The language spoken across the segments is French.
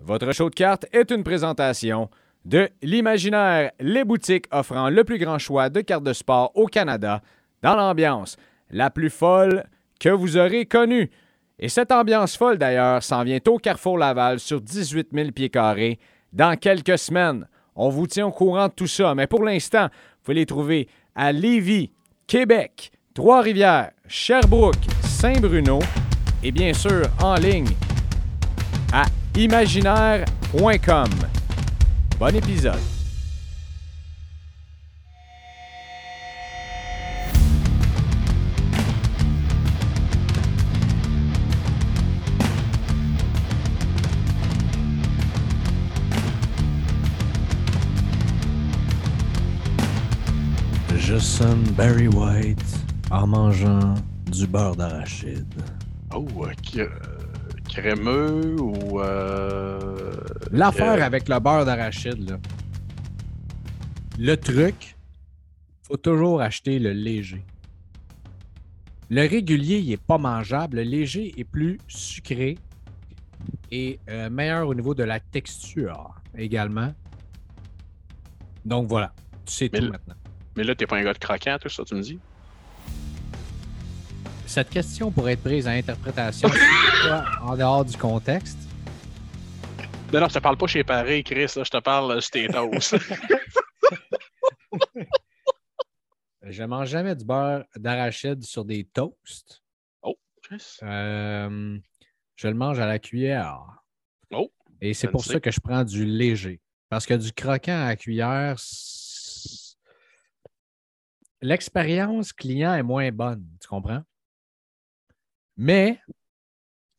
Votre show de cartes est une présentation de l'Imaginaire, les boutiques offrant le plus grand choix de cartes de sport au Canada, dans l'ambiance la plus folle que vous aurez connue. Et cette ambiance folle, d'ailleurs, s'en vient au Carrefour Laval sur 18 000 pieds carrés dans quelques semaines. On vous tient au courant de tout ça, mais pour l'instant, vous pouvez les trouver à Lévis, Québec, Trois-Rivières, Sherbrooke, Saint-Bruno et bien sûr en ligne à imaginaire.com. Bon épisode. Je sonne Barry White en mangeant du beurre d'arachide. Oh, crémeux ou. euh, L'affaire euh, avec le beurre d'arachide, là. Le truc, faut toujours acheter le léger. Le régulier, il est pas mangeable. Le léger est plus sucré et euh, meilleur au niveau de la texture également. Donc voilà, tu sais Mais tout le- maintenant. Mais là, t'es pas un gars de croquant, tout ça, tu me dis? Cette question pourrait être prise à interprétation en dehors du contexte. Non, non, je te parle pas chez Paris, Chris, là, je te parle tes toasts. Je mange jamais du beurre d'arachide sur des toasts. Chris. Euh, je le mange à la cuillère. Oh, Et c'est pour ça que je prends du léger. Parce que du croquant à la cuillère, l'expérience client est moins bonne. Tu comprends? Mais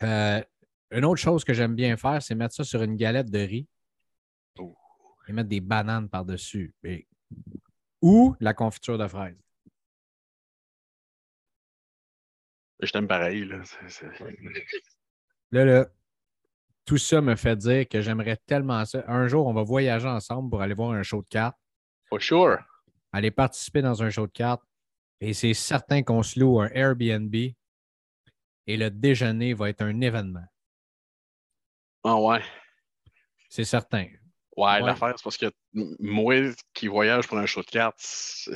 euh, une autre chose que j'aime bien faire, c'est mettre ça sur une galette de riz Oh. et mettre des bananes par-dessus. Et- Ou la confiture de fraises. Je t'aime pareil, là. Là, là, tout ça me fait dire que j'aimerais tellement ça. Un jour, on va voyager ensemble pour aller voir un show de cartes, For sure. aller participer dans un show de cartes. Et c'est certain qu'on se loue un Airbnb et le déjeuner va être un événement. Ah ouais. C'est certain. Ouais, Ouais. l'affaire, c'est parce que moi qui voyage pour un show de cartes, c'est-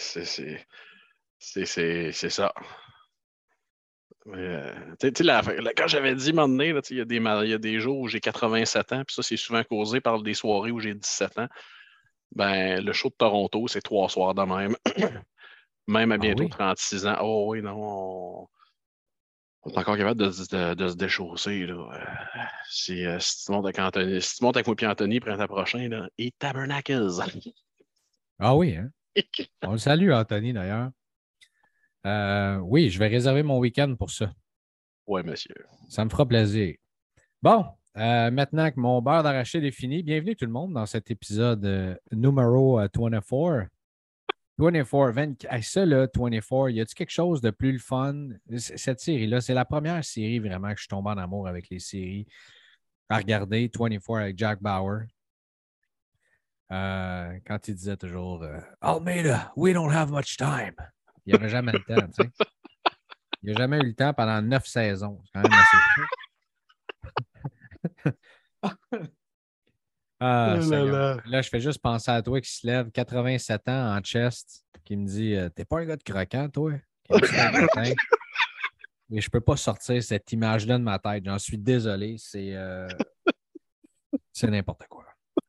ça. Euh, la- la- quand j'avais dit, un il y, y a des jours où j'ai 87 ans, puis ça, c'est souvent causé par des soirées où j'ai 17 ans. Ben, le show de Toronto, c'est trois soirs de même. même à bientôt oui? 36 ans. Oh oui, non, on, on est encore capable de, se- de- de se déchausser. Là. Euh, si, euh, si tu montes avec Anthony, si tu montes avec moi et Anthony printemps prochain, là, et tabernacles. Ah oui, hein? On le salue, Anthony, d'ailleurs. Euh, oui, je vais réserver mon week-end pour ça. ouais, monsieur. Ça me fera plaisir. Bon, maintenant que mon beurre d'arachide est fini, bienvenue tout le monde dans cet épisode numéro euh, 24. 24, 20, hey, ça là, 24, y a-t-il quelque chose de plus le fun? Cette série-là, c'est la première série vraiment que je suis tombé en amour avec les séries à regarder, 24 avec Jack Bauer. Euh, quand il disait toujours euh, Almeida, we don't have much time. Il n'y avait jamais le temps, tu sais. Il n'y a jamais eu le temps pendant neuf saisons. C'est quand même assez. Ah, Oh là là. là, je fais juste penser à toi qui se lève 87 ans en chest, qui me dit euh, T'es pas un gars de croquant, toi? Mais je peux pas sortir cette image-là de ma tête. J'en suis désolé. C'est euh, c'est n'importe quoi.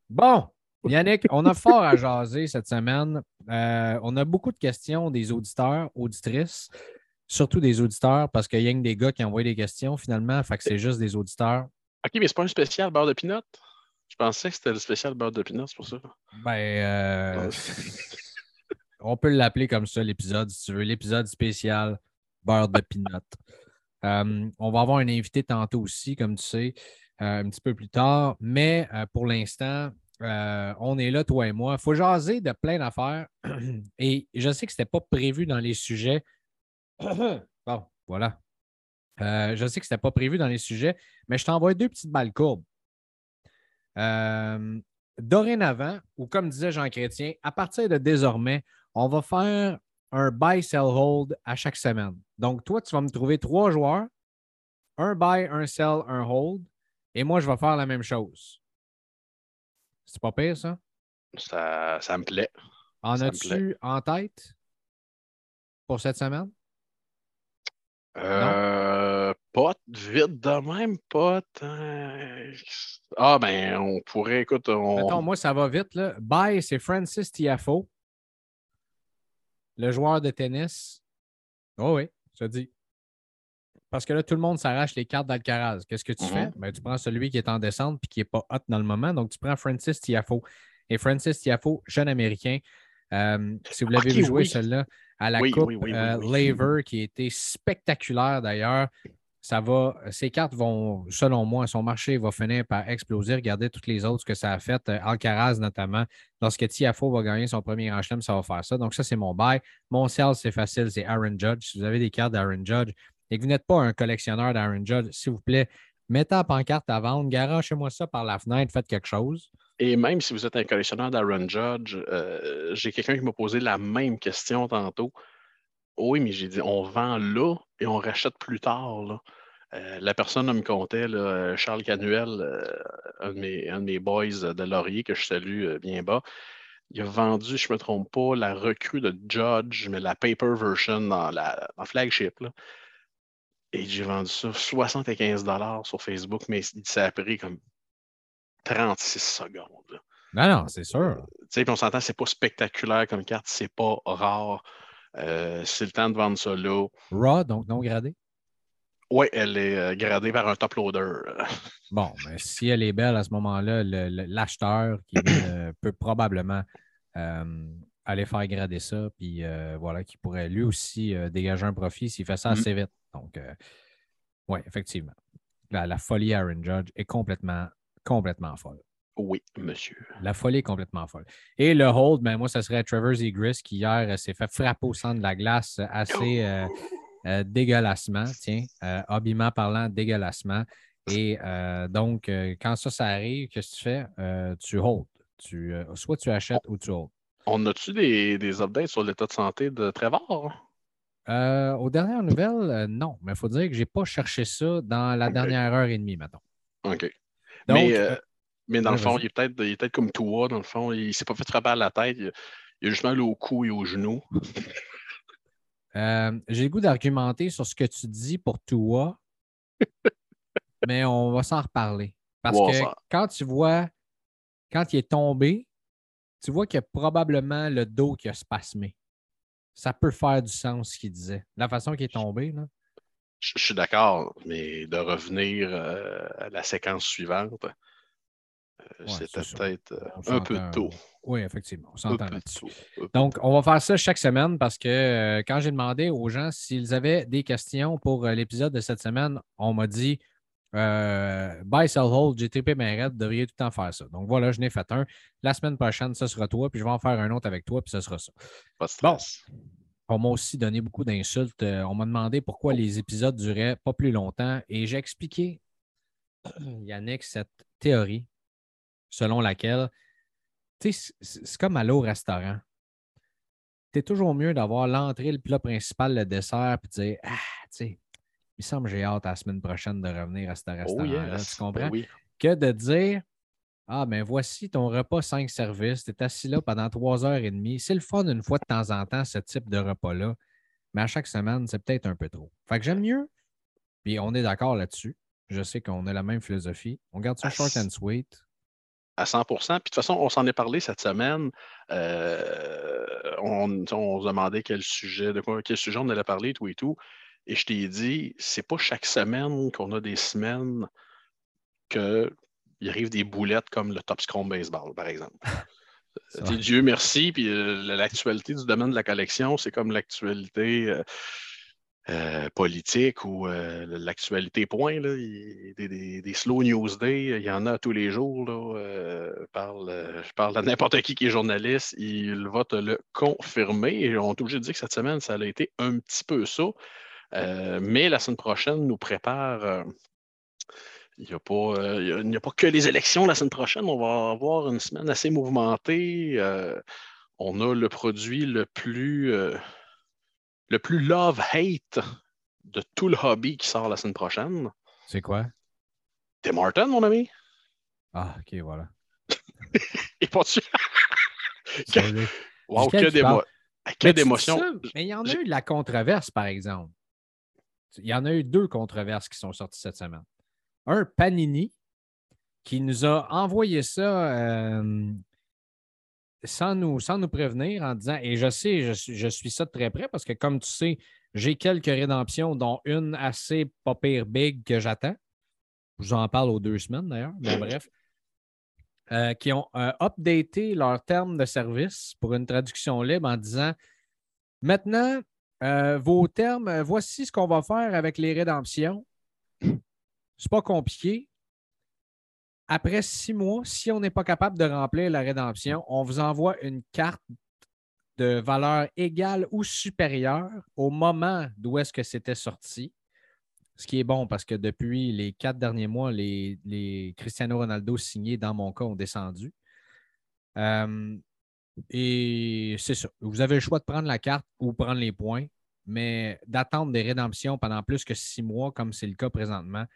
Bon, Yannick, on a fort à jaser cette semaine. Euh, on a beaucoup de questions des auditeurs, auditrices, surtout des auditeurs, parce qu'il y a que des gars qui envoient des questions finalement. Fait que c'est juste des auditeurs. OK, mais c'est pas un spécial beurre de pinot? Je pensais que c'était le spécial beurre de pinot, c'est pour ça. Ben, euh, on peut l'appeler comme ça, l'épisode, si tu veux. L'épisode spécial beurre de pinot. Euh, on va avoir un invité tantôt aussi, comme tu sais, euh, un petit peu plus tard. Mais euh, pour l'instant, euh, on est là, toi et moi. Il faut jaser de plein d'affaires. Et je sais que ce n'était pas prévu dans les sujets. bon, voilà. Euh, je sais que ce n'était pas prévu dans les sujets, mais je t'envoie deux petites balles courbes. Euh, dorénavant, ou comme disait Jean Chrétien, à partir de désormais, on va faire un buy, sell, hold à chaque semaine. Donc, toi, tu vas me trouver trois joueurs, un buy, un sell, un hold, et moi, je vais faire la même chose. C'est pas pire, ça? Ça, ça me plaît. En as-tu en tête pour cette semaine? Euh, pas vite de même, pas tant- Ah, ben, on pourrait, écoute, on. Mettons, moi, ça va vite. Là. Bye, c'est Francis Tiafo, le joueur de tennis. Oh oui, je te dis. Parce que là, tout le monde s'arrache les cartes d'Alcaraz. Qu'est-ce que tu Mhm. fais? Ben, tu prends celui qui est en descente et qui n'est pas hot dans le moment. Donc, tu prends Francis Tiafo. Et Francis Tiafo, jeune Américain. euh, si vous l'avez Ok, vu jouer, oui. celui-là, à la Oui, Coupe oui, euh. Laver, qui était spectaculaire d'ailleurs. Ça va, ces cartes vont, selon moi, son marché va finir par exploser. Regardez toutes les autres, que ça a fait. Euh, Alcaraz, notamment. Lorsque Tiafo va gagner son premier Grand ça va faire ça. Donc, ça, c'est mon bail. Mon sell, c'est facile, c'est Aaron Judge. Si vous avez des cartes d'Aaron Judge et que vous n'êtes pas un collectionneur d'Aaron Judge, s'il vous plaît, mettez en pancarte à vendre, garagez-moi ça par la fenêtre, faites quelque chose. Et même si vous êtes un collectionneur d'Aaron Judge, euh, j'ai quelqu'un qui m'a posé la même question tantôt. Oui, mais j'ai dit, on vend là et on rachète plus tard. là. Euh, la personne me comptait, là, Charles Canuel, euh, un, de mes, un de mes boys de Laurier, que je salue euh, bien bas, il a vendu, je ne me trompe pas, la recrue de Judge, mais la paper version dans la dans flagship. là. Et j'ai vendu ça 75 sur Facebook, mais ça a pris comme 36 secondes. là. Non, non, c'est sûr. Tu sais, puis on s'entend, c'est pas spectaculaire comme carte, c'est pas rare. Euh, c'est le temps de vendre ça là. Raw, donc non gradé. Oui, elle est euh, gradée par un top loader. Bon, mais si elle est belle à ce moment-là, l'acheteur qui euh, peut probablement euh, aller faire grader ça, puis euh, voilà, qui pourrait lui aussi dégager un profit s'il fait ça Mhm. assez vite. Donc, oui, effectivement. La, la folie Aaron Judge est complètement, complètement folle. Oui, monsieur. La folie est complètement folle. Et le hold, ben moi, ça serait Trevor Egris qui hier euh, s'est fait frapper au centre de la glace assez euh, euh, dégueulassement, tiens, euh, habillement parlant, dégueulassement. Et donc, quand ça, ça arrive, qu'est-ce que tu fais? Tu hold. Tu, soit tu achètes ou tu hold. On a-tu des, des updates sur l'état de santé de Trevor? Euh, aux dernières nouvelles, euh, non, mais il faut dire que je n'ai pas cherché ça dans la dernière heure et demie, maintenant. OK. Donc, mais, euh, mais dans ouais, le fond, il est peut-être comme toi, dans le fond. Il ne s'est pas fait frapper à la tête. Il, il a juste mal au cou et aux genoux. Euh, J'ai le goût d'argumenter sur ce que tu dis pour toi, mais on va s'en reparler. Parce que ça- quand tu vois, quand il est tombé, tu vois qu'il y a probablement le dos qui a spasmé. Ça peut faire du sens ce qu'il disait. La façon qu'il est tombé, là. Je, je suis d'accord, mais de revenir euh, à la séquence suivante, Ouais, c'était peut-être euh, un peu tôt. Oui, effectivement, on s'entend là-dessus. Donc, on va faire ça chaque semaine parce que euh, quand j'ai demandé aux gens s'ils avaient des questions pour euh, l'épisode de cette semaine, on m'a dit euh, Buy, sell, hold, raide, vous devriez tout le temps faire ça. Donc voilà, je n'ai fait un. La semaine prochaine, ce sera toi, puis je vais en faire un autre avec toi, puis ce sera ça. Pas de Bon. On m'a aussi donné beaucoup d'insultes. Euh, On m'a demandé pourquoi les épisodes duraient pas plus longtemps et j'ai expliqué, Yannick, cette théorie selon laquelle, tu sais, c'est comme aller au restaurant. Tu es toujours mieux d'avoir l'entrée, le plat principal, le dessert, puis de dire Ah, tu sais, il me semble que j'ai hâte à la semaine prochaine de revenir à ce Oh restaurant-là. yes. Tu comprends? Ben oui. que de dire Ah, ben voici ton repas 5 services, tu es assis là pendant 3 heures et demie. C'est le fun une fois de temps en temps, ce type de repas-là. Mais à chaque semaine, c'est peut-être un peu trop. Fait que j'aime mieux, puis on est d'accord là-dessus. Je sais qu'on a la même philosophie. On garde ça Ah, short and sweet. À 100 Puis de toute façon, on s'en est parlé cette semaine. Euh, on, on se demandait quel sujet, de quoi, quel sujet on allait parler, tout et tout. Et je t'ai dit, c'est pas chaque semaine qu'on a des semaines qu'il arrive des boulettes comme le Top Scrum Baseball, par exemple. Sais, Dieu merci, puis euh, l'actualité du domaine de la collection, c'est comme l'actualité euh, euh, politique ou euh, l'actualité point. Là. Des, slow news day, il y en a tous les jours. Là. Euh, parle, je parle à n'importe qui qui est journaliste, il va te le confirmer. Et on est obligé de dire que cette semaine, ça a été un petit peu ça. Mais la semaine prochaine nous prépare. il n'y a, a- pas que les élections la semaine prochaine. On va avoir une semaine assez mouvementée. On a le produit le plus, le plus love-hate de tout le hobby qui sort la semaine prochaine. C'est quoi? Tim Martin, mon ami. Ah, ok, voilà. Et pas wow, que tu d'émo- que Mais tu dis d'émotions. Mais il y en a eu de la controverse, par exemple. Il y en a eu deux controverses qui sont sorties cette semaine. Un, Panini, qui nous a envoyé ça euh, sans, nous, sans nous prévenir en disant, et je sais, je, suis- je suis ça de très près parce que comme tu sais, j'ai quelques rédemptions, dont une assez pas pire big que j'attends. Je vous en parle aux deux semaines d'ailleurs, mais bref. Euh, qui ont euh, updaté leur terme de service pour une traduction libre en disant Maintenant, euh, vos termes, euh, voici ce qu'on va faire avec les rédemptions. C'est pas compliqué. Après six mois, si on n'est pas capable de remplir la rédemption, on vous envoie une carte de valeur égale ou supérieure au moment d'où est-ce que c'était sorti. Ce qui est bon parce que depuis les quatre derniers mois, les, Cristiano Ronaldo signés, dans mon cas, ont descendu. Euh, et c'est ça. Vous avez le choix de prendre la carte ou prendre les points, mais d'attendre des rédemptions pendant plus que six mois, comme c'est le cas présentement,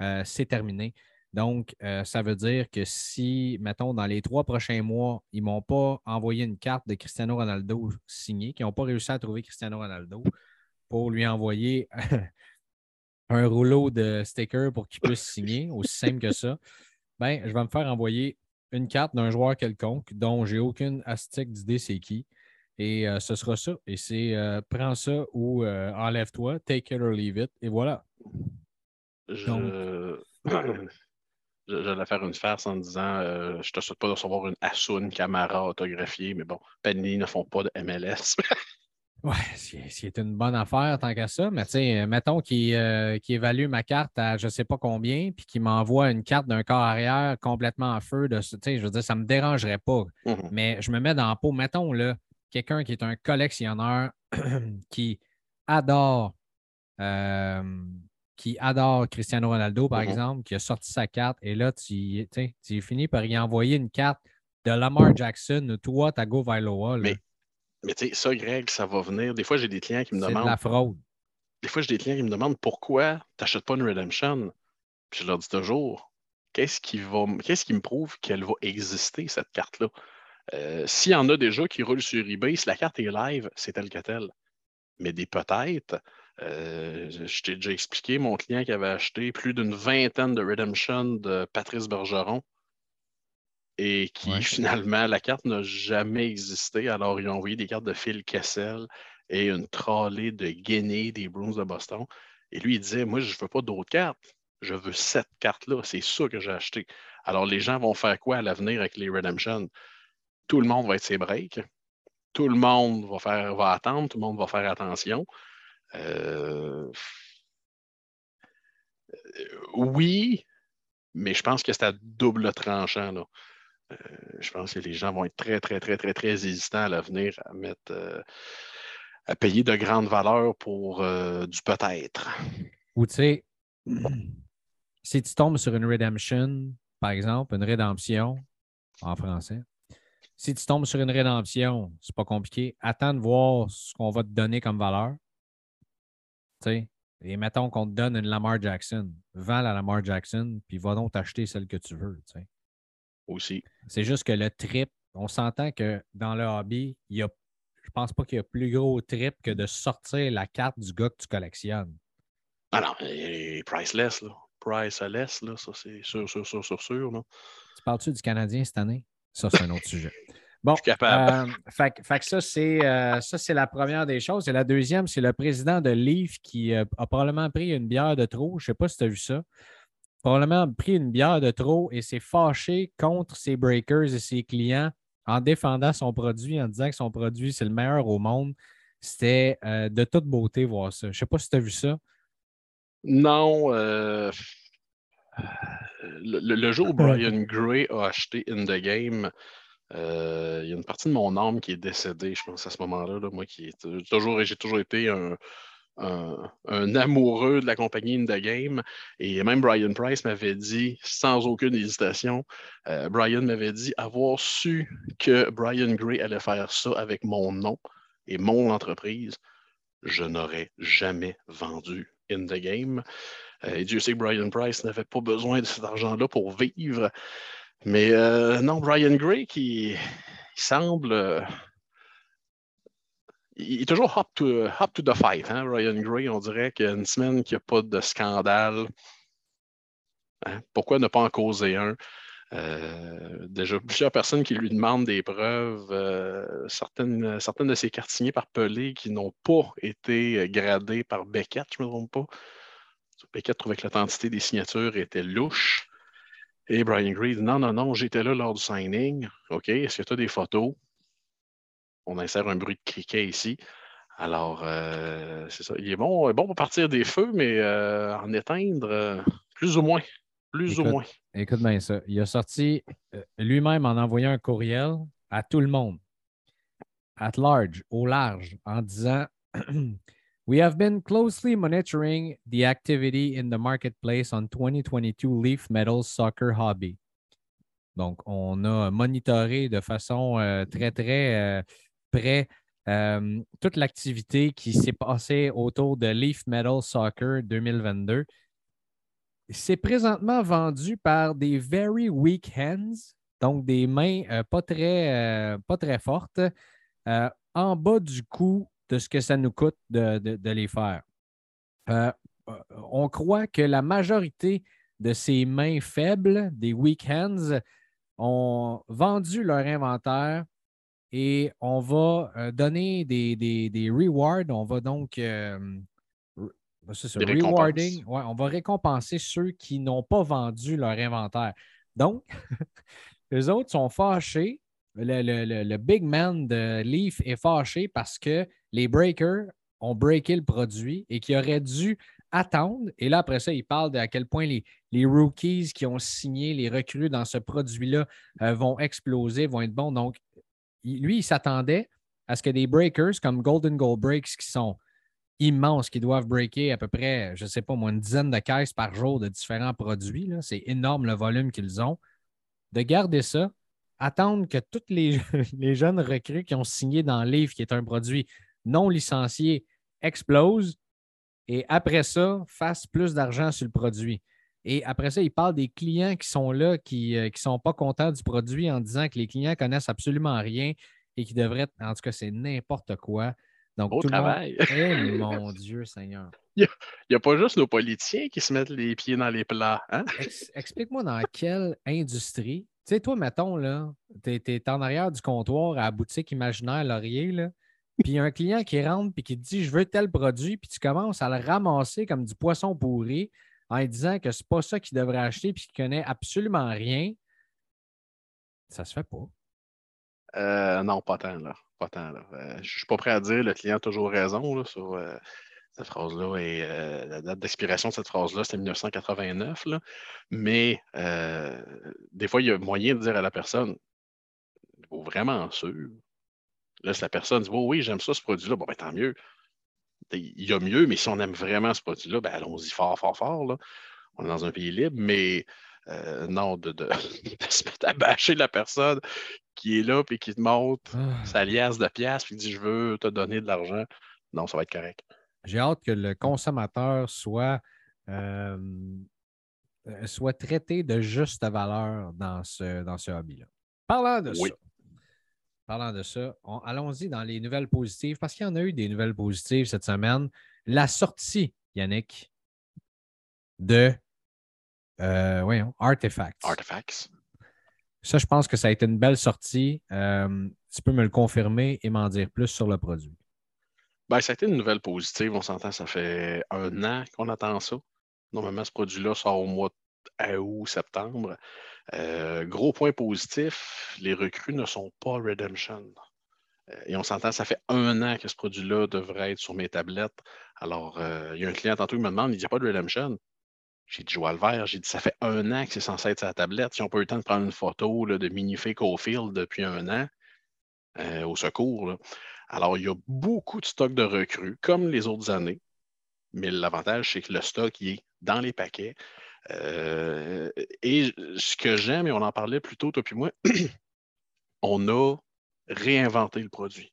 euh, c'est terminé. Donc, euh, ça veut dire que si, mettons, dans les trois prochains mois, ils ne m'ont pas envoyé une carte de Cristiano Ronaldo signée, qu'ils n'ont pas réussi à trouver Cristiano Ronaldo pour lui envoyer un rouleau de stickers pour qu'il puisse signer, aussi simple que ça, ben, je vais me faire envoyer une carte d'un joueur quelconque dont j'ai aucune astique d'idée c'est qui. Et euh, ce sera ça. Et c'est euh, prends ça ou euh, enlève-toi, take it or leave it. Et voilà. Je... je- J'allais faire une farce en disant euh, Je te souhaite pas de recevoir une Asun Camara autographiée, mais bon, Panini ne font pas de MLS. Ouais, c'est une bonne affaire tant qu'à ça. Mais tu sais, mettons qu'il euh, qu'il évalue ma carte à je ne sais pas combien, puis qu'il m'envoie une carte d'un corps arrière complètement en feu. De, ce- tu sais, je veux dire, ça ne me dérangerait pas. Mhm. Mais je me mets dans la peau, mettons là, quelqu'un qui est un collectionneur qui adore euh, qui adore Cristiano Ronaldo, par Mhm. exemple, qui a sorti sa carte, et là, tu, tu finis par y envoyer une carte de Lamar Jackson ou toi, Tago Vailoa. Mais Mais tu sais, ça, Greg, ça va venir. Des fois, j'ai des clients qui me C'est de demandent. la fraude. Des fois, j'ai des clients qui me demandent pourquoi tu n'achètes pas une Redemption. Puis je leur dis toujours, qu'est-ce qui va m- qu'est-ce qui me prouve qu'elle va exister, cette carte-là? Euh, S'il y en a déjà qui roulent sur eBay, si la carte est live, c'est tel que tel. Mais des peut-être, euh, je t'ai déjà expliqué, mon client qui avait acheté plus d'une vingtaine de Redemption de Patrice Bergeron et qui Ouais. finalement, la carte n'a jamais existé. Alors, ils ont envoyé des cartes de Phil Kessel et une trolley de Guinée des Bruins de Boston. Et lui, il disait, moi, je ne veux pas d'autres cartes. Je veux cette carte-là. C'est ça que j'ai acheté. Alors, les gens vont faire quoi à l'avenir avec les Redemption? Tout le monde va être ses breaks. Tout le monde va, faire, va attendre. Tout le monde va faire attention. Euh, Oui, mais je pense que c'est à double tranchant. Là. Euh, je pense que les gens vont être très, très, très, très, très hésitants à l'avenir à mettre euh, à payer de grandes valeurs pour du peut-être. Ou tu sais, si tu tombes sur une redemption, par exemple, une rédemption en français, si tu tombes sur une rédemption, c'est pas compliqué. Attends de voir ce qu'on va te donner comme valeur. Sais, et mettons qu'on te donne une Lamar Jackson. Vends la Lamar Jackson, puis va donc t'acheter celle que tu veux. Aussi. C'est juste que le trip, on s'entend que dans le hobby, il y a, je pense pas qu'il y a plus gros trip que de sortir la carte du gars que tu collectionnes. Ah non, mais priceless, là. Priceless, là, ça c'est sûr, sûr, sûr, sûr, sûr. Là. Tu parles-tu du Canadien cette année? Ça, c'est un autre sujet. Bon, Je suis capable. euh, fait, que- fait que ça, c'est euh, ça, c'est la première des choses. Et la deuxième, c'est le président de Leaf qui euh, a probablement pris une bière de trop. Je ne sais pas si tu as vu ça. Probablement pris une bière de trop et s'est fâché contre ses breakers et ses clients en défendant son produit, en disant que son produit, c'est le meilleur au monde. C'était de toute beauté voir ça. Je ne sais pas si tu as vu ça. Non, le- le jour où Brian Gray a acheté In the Game, euh, il y a une partie de mon âme qui est décédée, je pense, à ce moment-là. là. Moi, qui est toujours, j'ai toujours été un, amoureux de la compagnie In the Game. Et même Brian Price m'avait dit, sans aucune hésitation, euh, Brian m'avait dit avoir su que Brian Gray allait faire ça avec mon nom et mon entreprise, je n'aurais jamais vendu In the Game. Euh, et Dieu sait que Brian Price n'avait pas besoin de cet argent-là pour vivre. Mais euh, non, Brian Gray qui il semble. euh, il est toujours hop to, hop to the fight, hein, Ryan Gray. On dirait qu'il y a une semaine qu'il n'y a pas de scandale. Hein, Pourquoi ne pas en causer un? Euh, déjà, plusieurs personnes qui lui demandent des preuves, euh, certaines, certaines de ses signées par Pelé qui n'ont pas été gradées par Beckett, je ne me trompe pas. Beckett trouvait que l'authenticité des signatures était louche. Et Brian dit Non, non, non, j'étais là lors du signing. OK, est-ce que tu as des photos? On insère un bruit de criquet ici. Alors, euh, c'est ça. Il est bon, bon pour partir des feux, mais euh, en éteindre, euh, plus ou moins. Plus Écoute, ou moins. Écoute bien ça. Il a sorti euh, lui-même en envoyant un courriel à tout le monde, at large, au large, en disant We have been closely monitoring the activity in the marketplace on 2022 Leaf Metals Soccer Hobby. Donc, on a monitoré de façon euh, très, très euh, près euh, toute l'activité qui s'est passée autour de Leaf Metal Soccer 2022 c'est présentement vendu par des very weak hands, donc des mains euh, pas, très, euh, pas très fortes, euh, en bas du coût de ce que ça nous coûte de, de- de les faire. Euh, euh, on croit que la majorité de ces mains faibles, des weak hands, ont vendu leur inventaire et on va euh, donner des, des, des rewards. On va donc euh, c'est ça, rewarding. Ouais, on va récompenser ceux qui n'ont pas vendu leur inventaire. Donc, les autres sont fâchés. Le, le- le- le big man de Leaf est fâché parce que les breakers ont breaké le produit et qui auraient dû attendre. Et là, après ça, il parle de à quel point les, rookies qui ont signé, les recrues dans ce produit-là euh, vont exploser, vont être bons. Donc, lui, il s'attendait à ce que des breakers comme Golden Goal Breaks qui sont immenses, qui doivent breaker à peu près, je ne sais pas moi, une dizaine de caisses par jour de différents produits. C'est énorme le volume qu'ils ont. De garder ça, attendre que tous les, jeunes recrues qui ont signé dans Livre, qui est un produit non licencié, explosent et après ça, fassent plus d'argent sur le produit. Et après ça, il parle des clients qui sont là, qui ne sont pas contents du produit en disant que les clients connaissent absolument rien et qui devraient, en tout cas, c'est n'importe quoi. Donc, Beau tout le monde- travail. Mon Dieu Seigneur. Il n'y a pas juste nos politiciens qui se mettent les pieds dans les plats. Hein? Ex- Explique-moi dans quelle industrie. Tu sais, toi, mettons, là, tu es, en arrière du comptoir à la boutique imaginaire Laurier, là, puis il y a un client qui rentre puis qui te dit Je veux tel produit, puis tu commences à le ramasser comme du poisson pourri en lui disant que c'est pas ça qu'il devrait acheter puis qu'il connaît absolument rien. Ça se fait pas. Euh, non, pas tant, là. Pas tant, là. Euh, je suis pas prêt à dire le client a toujours raison sur euh, cette phrase-là. Et la date d'expiration de cette phrase-là, c'était 1989. Là. Mais des fois, il y a moyen de dire à la personne Êtes-vous vraiment sûr? Là, si la personne dit Oh, oui, j'aime ça, ce produit-là, bon, ben tant mieux. Il y a mieux, mais si on aime vraiment ce produit-là, ben allons-y fort, fort, fort. Là. On est dans un pays libre, mais euh, non, de, de, de se mettre à bâcher la personne qui est là et qui te montre Ah. sa liasse de et qui dit Je veux te donner de l'argent. Non, ça va être correct. J'ai hâte que le consommateur soit, euh, soit traité de juste valeur dans ce, dans ce hobby-là. Parlant de Oui. ça, parlant de ça, on- allons-y dans les nouvelles positives, parce qu'il y en a eu des nouvelles positives cette semaine. La sortie, Yannick, de euh, voyons, Artifacts. Artifacts. Ça, je pense que ça a été une belle sortie. Euh, tu peux me le confirmer et m'en dire plus sur le produit. Ben, ça a été une nouvelle positive. On s'entend, ça fait un an qu'on attend ça. Normalement, ce produit-là sort au mois d'août, septembre. Euh, gros point positif, les recrues ne sont pas Redemption. Euh, et on s'entend, ça fait un an que ce produit-là devrait être sur mes tablettes. Alors, euh, il y a un client tantôt qui me demande, il n'y a pas de Redemption. J'ai dit, le vert. J'ai dit, ça fait un an que c'est censé être sur la tablette. Si on peut eu le temps de prendre une photo là, de Minifake Field depuis un an, au secours. Alors, il y a beaucoup de stocks de recrues, comme les autres années. Mais l'avantage, c'est que le stock, il est dans les paquets. Euh, et ce que j'aime, et on en parlait plus tôt, toi puis moi, on a réinventé le produit.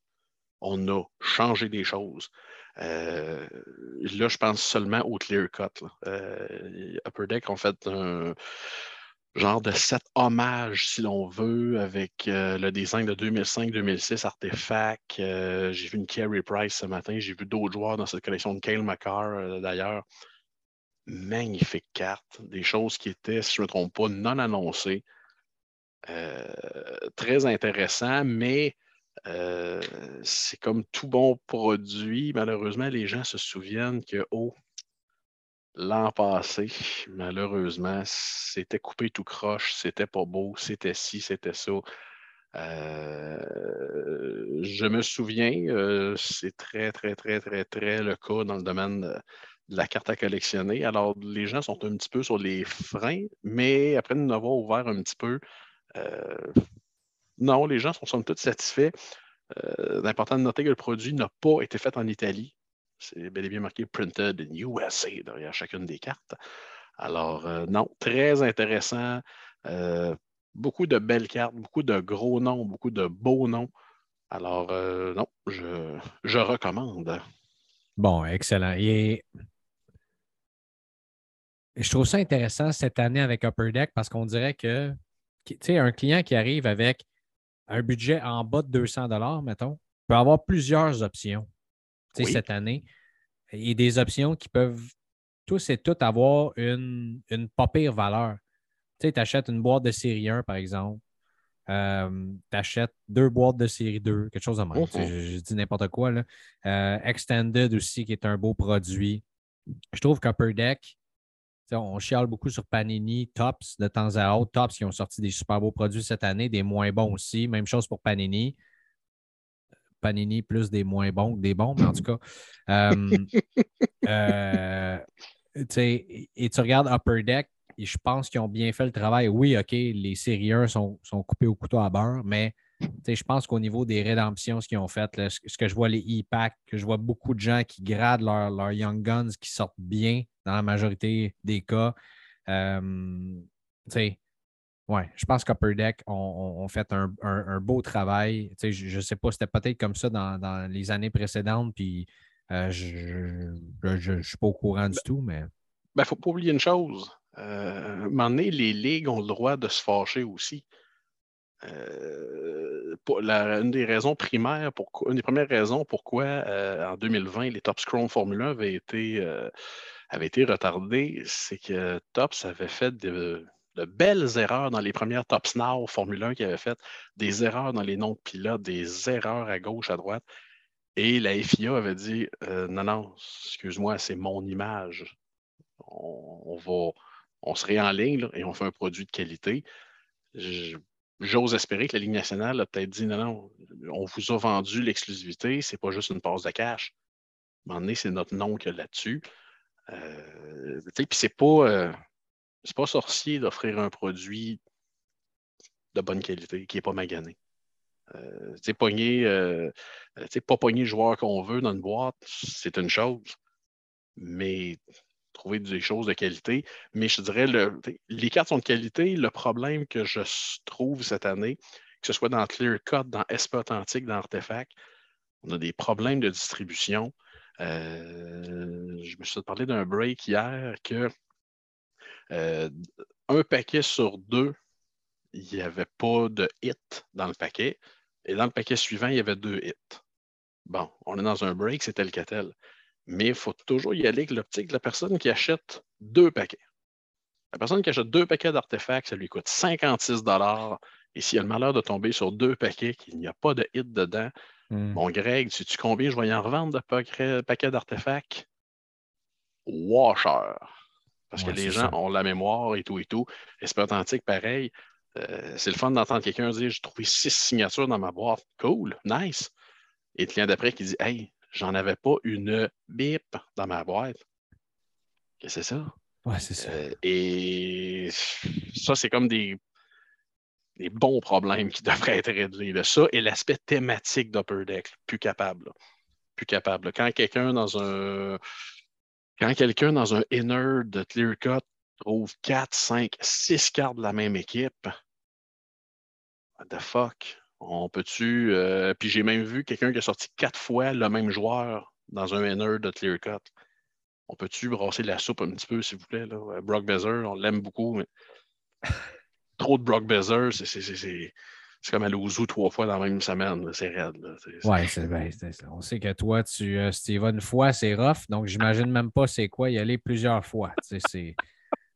On a changé des choses. Euh, là, je pense seulement au clear cut. Euh, Upper Deck ont fait un, genre de set hommage, si l'on veut, avec le design de 2005-2006, Artefact. J'ai vu une Carey Price ce matin. J'ai vu d'autres joueurs dans cette collection de Kale McCarr, d'ailleurs. Magnifique carte. Des choses qui étaient, si je ne me trompe pas, non annoncées. très intéressant, mais c'est comme tout bon produit. Malheureusement, les gens se souviennent que, oh, L'an passé, malheureusement, c'était coupé tout croche, c'était pas beau, c'était ci, c'était ça. Euh, je me souviens, euh, c'est très, très, très, très, très le cas dans le domaine la carte à collectionner. Alors, les gens sont un petit peu sur les freins, mais après nous avoir ouvert un petit peu, euh, non, les gens sont somme satisfaits. L'important de noter que le produit n'a pas été fait en Italie. C'est bel et bien marqué Printed in USA derrière chacune des cartes. Alors, euh, non, très intéressant. Euh, beaucoup de belles cartes, beaucoup de gros noms, beaucoup de beaux noms. Alors, euh, non, je, recommande. Bon, excellent. Et je trouve ça intéressant cette année avec Upper Deck parce qu'on dirait que, tu sais, un client qui arrive avec un budget en bas de 200 mettons, peut avoir plusieurs options cette année. Et des options qui peuvent tous et toutes avoir une, une pas pire valeur. Tu achètes une boîte de série 1, par exemple. Euh, tu achètes deux boîtes de série 2, quelque chose de même. je, dis n'importe quoi. Là. Euh, Extended aussi, qui est un beau produit. Je trouve qu'Upper Deck, on chiale beaucoup sur Panini, Tops de temps à autre. Tops qui ont sorti des super beaux produits cette année, des moins bons aussi. Même chose pour Panini. Panini plus des moins bons que des bons, mais en tout cas. Euh, euh, et tu regardes Upper Deck, et je pense qu'ils ont bien fait le travail. Oui, OK, les séries 1 sont, sont coupées au couteau à beurre, mais je pense qu'au niveau des rédemptions, ce qu'ils ont fait, ce que je vois les e-packs, que je vois beaucoup de gens qui gradent leurs Young Guns qui sortent bien dans la majorité des cas. Euh, oui, je pense qu'Upper Deck ont, fait un, beau travail. je ne sais pas, c'était peut-être comme ça dans, les années précédentes, puis euh, je ne suis pas au courant du ben, tout, mais. Il ben, ne faut pas oublier une chose. Euh, à un moment donné, les ligues ont le droit de se fâcher aussi. Euh, une des raisons primaires, une des premières raisons pourquoi euh, en 2020 les Top Scrum Formule 1 avaient été, avaient été retardés, c'est que Tops avait fait de, belles erreurs dans les premières Top Now Formule 1 qu'il avait faites, des erreurs dans les noms de pilotes, des erreurs à gauche, à droite. Et la FIA avait dit euh, non, non, excuse-moi, c'est mon image. On, va, on se réenligne et on fait un produit de qualité. J'ose espérer que la Ligue nationale a peut-être dit non, non, on vous a vendu l'exclusivité, c'est pas juste une passe de cash. À un moment donné, c'est notre nom qu'il y a là-dessus. Euh, puis c'est pas. Euh, pas sorcier d'offrir un produit de bonne qualité qui n'est pas magané. Euh, euh, pas pogner le joueur qu'on veut dans une boîte, c'est une chose. Mais trouver des choses de qualité. Mais je dirais, le, les cartes sont de qualité. Le problème que je trouve cette année, que ce soit dans Clear Cut, dans SP Authentique, dans Artefact, on a des problèmes de distribution. Euh, je me suis parlé d'un break hier que euh, un paquet sur deux, il n'y avait pas de hit dans le paquet. Et dans le paquet suivant, il y avait deux hits. Bon, on est dans un break, c'est tel que tel. Mais il faut toujours y aller avec l'optique de la personne qui achète deux paquets. La personne qui achète deux paquets d'artefacts, ça lui coûte 56 Et s'il a le malheur de tomber sur deux paquets, qu'il n'y a pas de hit dedans, hmm. mon Greg, sais-tu combien je vais en revendre de paquets d'artefacts? Washer. Parce que les gens ont la mémoire et tout et tout. Esprit authentique, pareil. Euh, c'est le fun d'entendre quelqu'un dire J'ai trouvé six signatures dans ma boîte. Cool, nice. Et le client d'après qui dit Hey, j'en avais pas une bip dans ma boîte. Que c'est ça? Ouais, c'est ça. Euh, et ça, c'est comme des, des, bons problèmes qui devraient être réglés. Ça et l'aspect thématique d'Upper Deck, plus capable. Plus capable. Quand quelqu'un dans un quand quelqu'un dans un inner de clear cut trouve 4, 5, 6 cartes de la même équipe, what the fuck? On peut-tu. Euh, puis j'ai même vu quelqu'un qui a sorti quatre fois le même joueur dans un inner de clear cut. On peut-tu brasser la soupe un petit peu, s'il vous plaît? Là? Brock Bezer, on l'aime beaucoup, mais trop de Brock Bezer, c'est comme aller au zoo trois fois dans la même semaine. C'est raide. Oui, c'est ben, On sait que toi, tu euh, vas une fois, c'est rough. Donc, j'imagine même pas c'est quoi y aller plusieurs fois.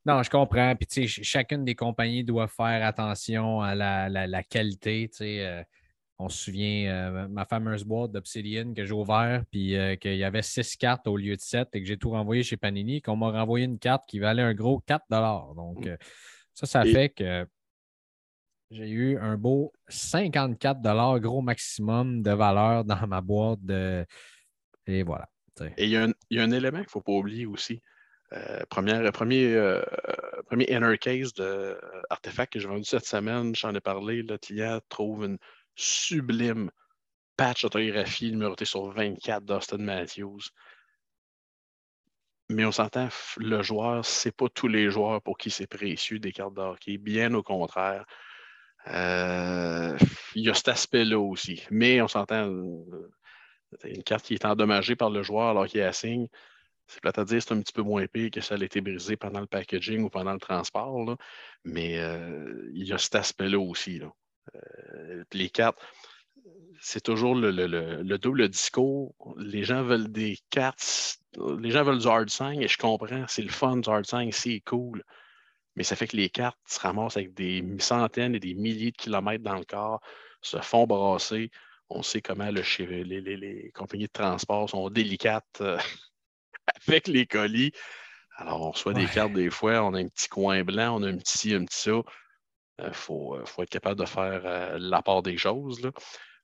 Non, je comprends. Puis, chacune des compagnies doit faire attention à la, la, qualité. Euh, on se souvient, euh, ma fameuse boîte d'Obsidian que j'ai ouvert, puis qu'il y avait six cartes au lieu de sept et que j'ai tout renvoyé chez Panini, qu'on m'a renvoyé une carte qui valait un gros 4 Donc, mm. ça, ça fait que j'ai eu un beau 54 gros maximum de valeur dans ma boîte. De... Et voilà. Et il y, a un, élément qu'il ne faut pas oublier aussi. Euh, premier, euh, premier inner case d'artefact que j'ai vendu cette semaine, j'en ai parlé. Le client trouve une sublime patch autographiée numérotée sur 24 d'Austin Matthews. Mais on s'entend, le joueur, ce n'est pas tous les joueurs pour qui c'est précieux des cartes d'hockey. Bien au contraire. Euh, il y a cet aspect-là aussi. Mais on s'entend, euh, une carte qui est endommagée par le joueur alors qu'il assigne, c'est plate à dire, c'est un petit peu moins épais que ça a été brisé pendant le packaging ou pendant le transport. Mais euh, il y a cet aspect-là aussi. les cartes, c'est toujours le, double discours. Les gens veulent des cartes, les gens veulent du hard sign et je comprends, c'est le fun du hard sign, c'est cool mais ça fait que les cartes se ramassent avec des centaines et des milliers de kilomètres dans le corps, se font brasser. On sait comment le, les, les, compagnies de transport sont délicates euh, avec les colis. Alors, on reçoit des cartes des fois, on a un petit coin blanc, on a un petit un petit ça. Il euh, faut, être capable de faire euh, la part des choses.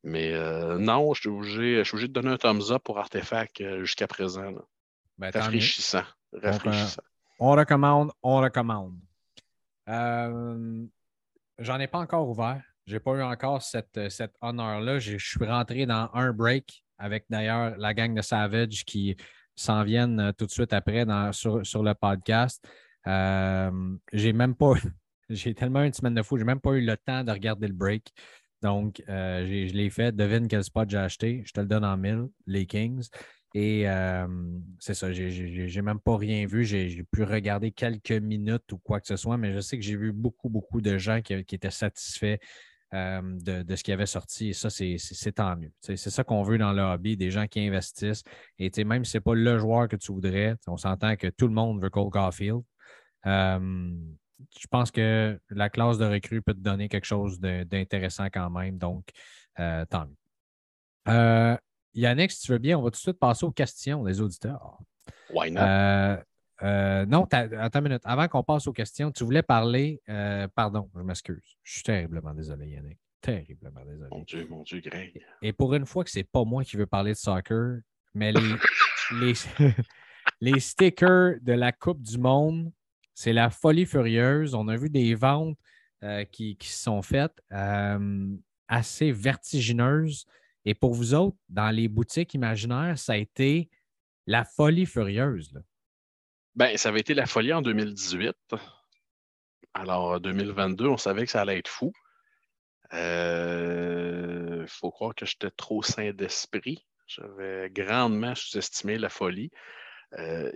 Mais non, je suis, obligé, de donner un thumbs up pour Artefact jusqu'à présent. Ben, rafraîchissant. rafraîchissant. on recommande, on recommande. Euh, j'en ai pas encore ouvert. J'ai pas eu encore cette, cet honneur-là. Je suis rentré dans un break avec d'ailleurs la gang de Savage qui s'en viennent euh, tout de suite après sur, le podcast. Euh, j'ai même pas, j'ai tellement une semaine de fou, j'ai même pas eu le temps de regarder le break. Donc, je l'ai fait. Devine quel spot j'ai acheté. Je te le donne en mille, les Kings. Et c'est ça, j'ai même pas rien vu. J'ai pu regarder quelques minutes ou quoi que ce soit, mais je sais que j'ai vu beaucoup, beaucoup de gens qui, étaient satisfaits de, ce qui avait sorti. Et ça, c'est tant mieux. C'est ça qu'on veut dans le hobby, des gens qui investissent. Et même si ce n'est pas le joueur que tu voudrais, on s'entend que tout le monde veut Cole Caulfield. je pense que la classe de recrue peut te donner quelque chose d'intéressant quand même. Donc, euh, tant mieux. Euh, Yannick, si tu veux bien, on va tout de suite passer aux questions des auditeurs. Why not? Euh, euh, non, attends une minute. Avant qu'on passe aux questions, tu voulais parler. Euh, pardon, je m'excuse. Je suis terriblement désolé, Yannick. Terriblement désolé. Mon Dieu, mon Dieu, Greg. Et pour une fois que c'est pas moi qui veux parler de soccer, mais les, les, stickers de la Coupe du Monde, c'est la folie furieuse. On a vu des ventes qui, qui, se sont faites assez vertigineuses. Et pour vous autres, dans les boutiques imaginaires, ça a été la folie furieuse. Ben, ça avait été la folie en 2018. Alors, 2022, on savait que ça allait être fou. Il euh, faut croire que j'étais trop sain d'esprit. J'avais grandement sous-estimé la folie. Euh,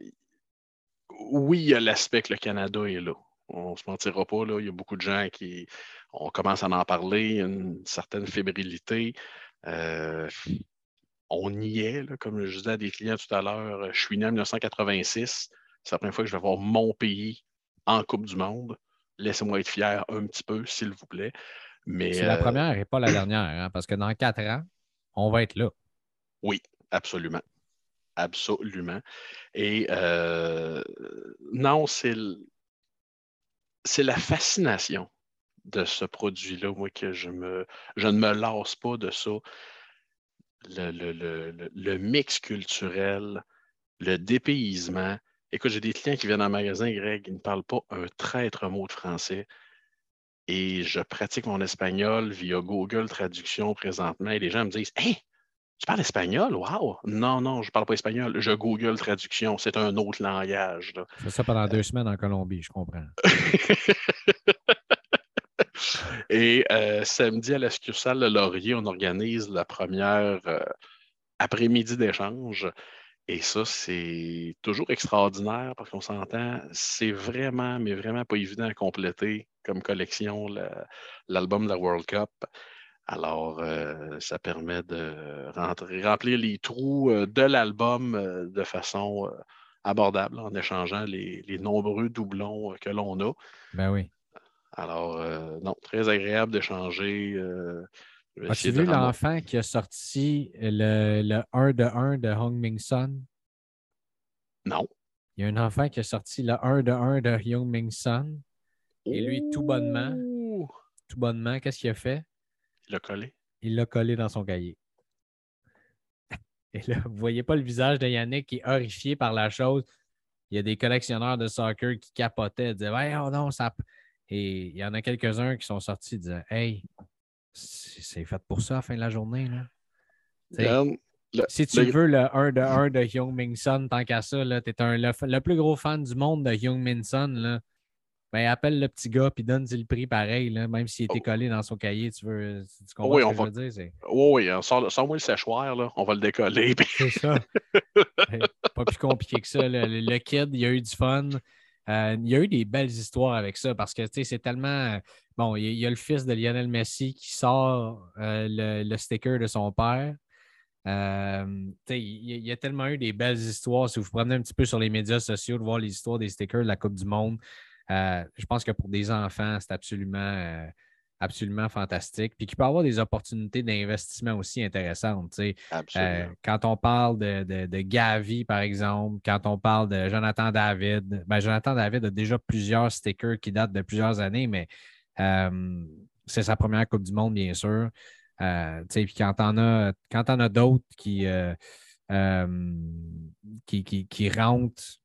oui, il y a l'aspect que le Canada est là. On ne se mentira pas, là. il y a beaucoup de gens qui. On commence à en parler, une certaine fébrilité. Euh, on y est, comme je disais à des clients tout à l'heure, je suis né en 1986. C'est la première fois que je vais voir mon pays en Coupe du Monde. Laissez-moi être fier un petit peu, s'il vous plaît. C'est la euh, première et pas la dernière, hein, parce que dans quatre ans, on va être là. Oui, absolument. Absolument. Et euh, non, c'est c'est la fascination de ce produit-là, moi, que je, me, je ne me lasse pas de ça. Le, mix culturel, le dépaysement. Écoute, j'ai des clients qui viennent en magasin, Greg, ils ne parlent pas un traître mot de français. Et je pratique mon espagnol via Google Traduction présentement. Et les gens me disent Hey, tu parles espagnol? Wow! Non, non, je ne parle pas espagnol. Je Google Traduction. C'est un autre langage. C'est ça pendant deux semaines en Colombie, je comprends. Et euh, samedi, à la succursale de Laurier, on organise la première euh, après-midi d'échange. Et ça, c'est toujours extraordinaire parce qu'on s'entend, c'est vraiment, mais vraiment pas évident à compléter comme collection l'album de la World Cup. Alors, euh, ça permet de remplir les trous euh, de l'album euh, de façon abordable en échangeant les, nombreux doublons que l'on a. Ben oui. Alors, non, très agréable d'échanger. As-tu vu l'enfant qui a sorti le, le 1 de 1 de Hong Ming Sun? Non. Il y a un enfant qui a sorti le 1 de 1 de Hong Ming Sun. Et lui, tout bonnement, tout bonnement, qu'est-ce qu'il a fait? Il l'a collé. Il l'a collé dans son cahier. Et là, vous ne voyez pas le visage de Yannick qui est horrifié par la chose. Il y a des collectionneurs de soccer qui capotaient, disaient oh non, ça. Et il y en a quelques-uns qui sont sortis et disaient Hey, c'est fait pour ça à la fin de la journée. Là. si tu veux le 1 de 1 de Hyung Min Sun, tant qu'à ça, tu es le, plus gros fan du monde de Hyung Min Sun. Là. Ben, appelle le petit gars puis donne-lui le prix pareil, là, même s'il était oh. collé dans son cahier. Tu, veux, tu comprends oui, ce que va... je veux dire? Oui, oui, sors-moi le séchoir, là, on va le décoller. C'est ça. pas plus compliqué que ça. Le, kid, il a eu du fun. Euh, il y a eu des belles histoires avec ça parce que c'est tellement. Bon, il y, a le fils de Lionel Messi qui sort euh, le, sticker de son père. Euh, il y, a tellement eu des belles histoires. Si vous vous promenez un petit peu sur les médias sociaux, de voir les histoires des stickers de la Coupe du Monde, euh, je pense que pour des enfants, c'est absolument, euh, absolument fantastique. Puis qu'il peut avoir des opportunités d'investissement aussi intéressantes. Euh, quand on parle de, de, Gavi, par exemple, quand on parle de Jonathan David, ben Jonathan David a déjà plusieurs stickers qui datent de plusieurs années, mais c'est sa première Coupe du Monde, bien sûr. puis quand on a, quand on a d'autres qui, qui, qui, rentrent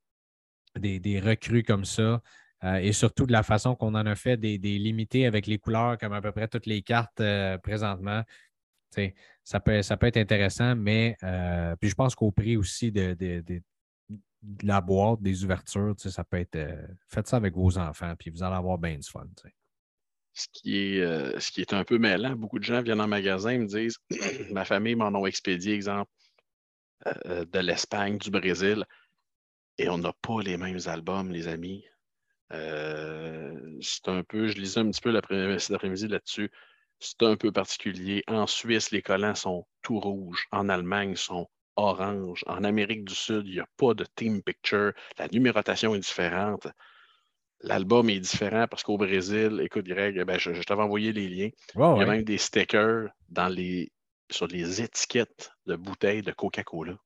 des, des recrues comme ça, euh, et surtout de la façon qu'on en a fait des, limités avec les couleurs, comme à peu près toutes les cartes euh, présentement. Ça peut, être intéressant, mais euh, puis je pense qu'au prix aussi de, la boîte, des ouvertures, ça peut être. faites ça avec vos enfants, puis vous allez avoir bien du fun. Ce qui, est, ce qui est un peu mêlant, beaucoup de gens viennent en magasin et me disent Ma famille m'en ont expédié, exemple, de l'Espagne, du Brésil, et on n'a pas les mêmes albums, les amis. Euh, c'est un peu, je lisais un petit peu cet après-midi là-dessus. C'est un peu particulier. En Suisse, les collants sont tout rouges. En Allemagne, ils sont orange. En Amérique du Sud, il n'y a pas de team picture. La numérotation est différente. L'album est différent parce qu'au Brésil, écoute, Greg, ben, je, t'avais envoyé les liens. il y a même des stickers dans les, sur les étiquettes de bouteilles de Coca-Cola.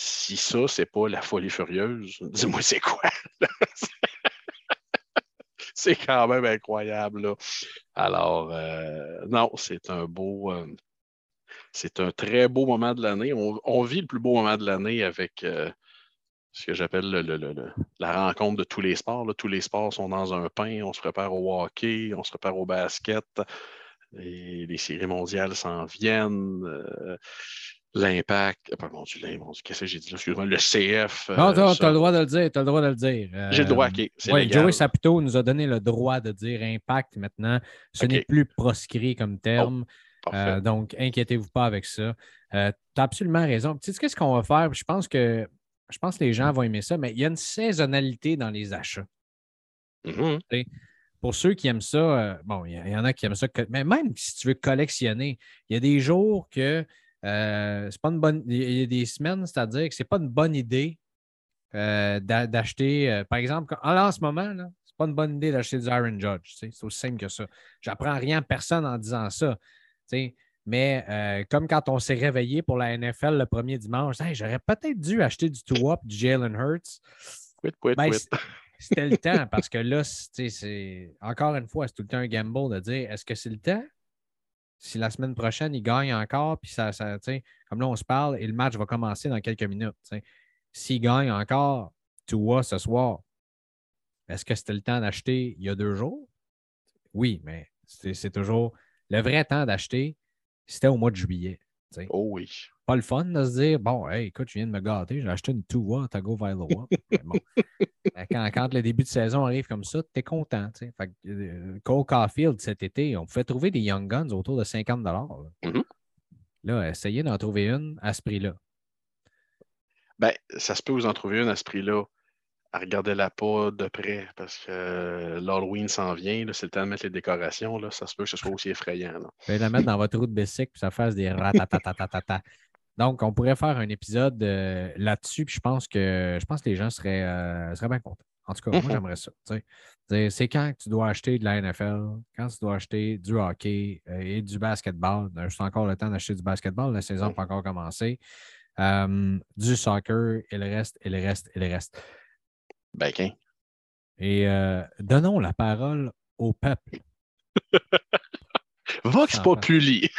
Si ça, c'est pas la folie furieuse, dis-moi c'est quoi? c'est quand même incroyable. Alors, euh, non, c'est un beau. Euh, c'est un très beau moment de l'année. On, vit le plus beau moment de l'année avec euh, ce que j'appelle la rencontre de tous les sports. Tous les sports sont dans un pain. On se prépare au hockey, on se prépare au basket. Et les séries mondiales s'en viennent l'impact. Pas mon Dieu, qu'est-ce que j'ai dit là? Excuse-moi, le CF. non, euh, tu as le droit de le dire. Tu as le droit de le dire. j'ai le droit, OK. Oui, Joey Saputo nous a donné le droit de dire impact maintenant. Ce n'est plus proscrit comme terme. Oh, euh, donc, inquiétez-vous pas avec ça. Euh, tu as absolument raison. Tu sais, qu'est-ce qu'on va faire? Je pense que je pense que les gens vont aimer ça, mais il y a une saisonnalité dans les achats. Mm-hmm. Pour ceux qui aiment ça, bon, il y, en a qui aiment ça, mais même si tu veux collectionner, il y a des jours que euh, c'est pas une bonne. Il y a des semaines, c'est-à-dire que c'est pas une bonne idée euh, d'acheter. Euh, par exemple, en, ce moment, c'est pas une bonne idée d'acheter du Iron Judge. C'est aussi simple que ça. J'apprends rien à personne en disant ça. Mais comme quand on s'est réveillé pour la NFL le premier dimanche, j'aurais peut-être dû acheter du Tua du Jalen Hurts. Ben, c'était le temps parce que là, c'est encore une fois, c'est tout le temps un gamble de dire est-ce que c'est le temps si la semaine prochaine, il gagne encore, puis ça, ça comme là, on se parle et le match va commencer dans quelques minutes. S'il gagne encore, tu vois, ce soir, est-ce que c'était le temps d'acheter il y a deux jours? Oui, mais c'est toujours le vrai temps d'acheter, c'était au mois de juillet. Oh oui. Pas le fun de se dire bon, hey, écoute, je viens de me gâter, j'ai acheté une Tua Tago Vailoa. bon. quand, quand, le début de saison arrive comme ça, tu es content. Fait euh, Cole Caulfield cet été, on pouvait trouver des Young Guns autour de 50 Là, mm-hmm. là essayez d'en trouver une à ce prix-là. Ben, ça se peut vous en trouver un à ce prix-là. Regardez-la pas de près parce que l'Halloween s'en vient. C'est le temps de mettre les décorations. Là, ça se peut que ce soit aussi effrayant. Là. Vous pouvez la mettre dans votre roue de bicycle puis ça fasse des ratatatatata. Donc, on pourrait faire un épisode euh, là-dessus, puis je pense que je pense que les gens seraient, euh, seraient bien contents. En tout cas, moi, Mhm. j'aimerais ça. C'est quand tu dois acheter de la NFL, quand tu dois acheter du hockey euh, et du basketball. C'est encore le temps d'acheter du basketball, la saison n'a pas encore commencé. Euh, du soccer, et le reste, et le reste, et le reste. Ben. Et euh, donnons la parole au peuple. Vox Populi.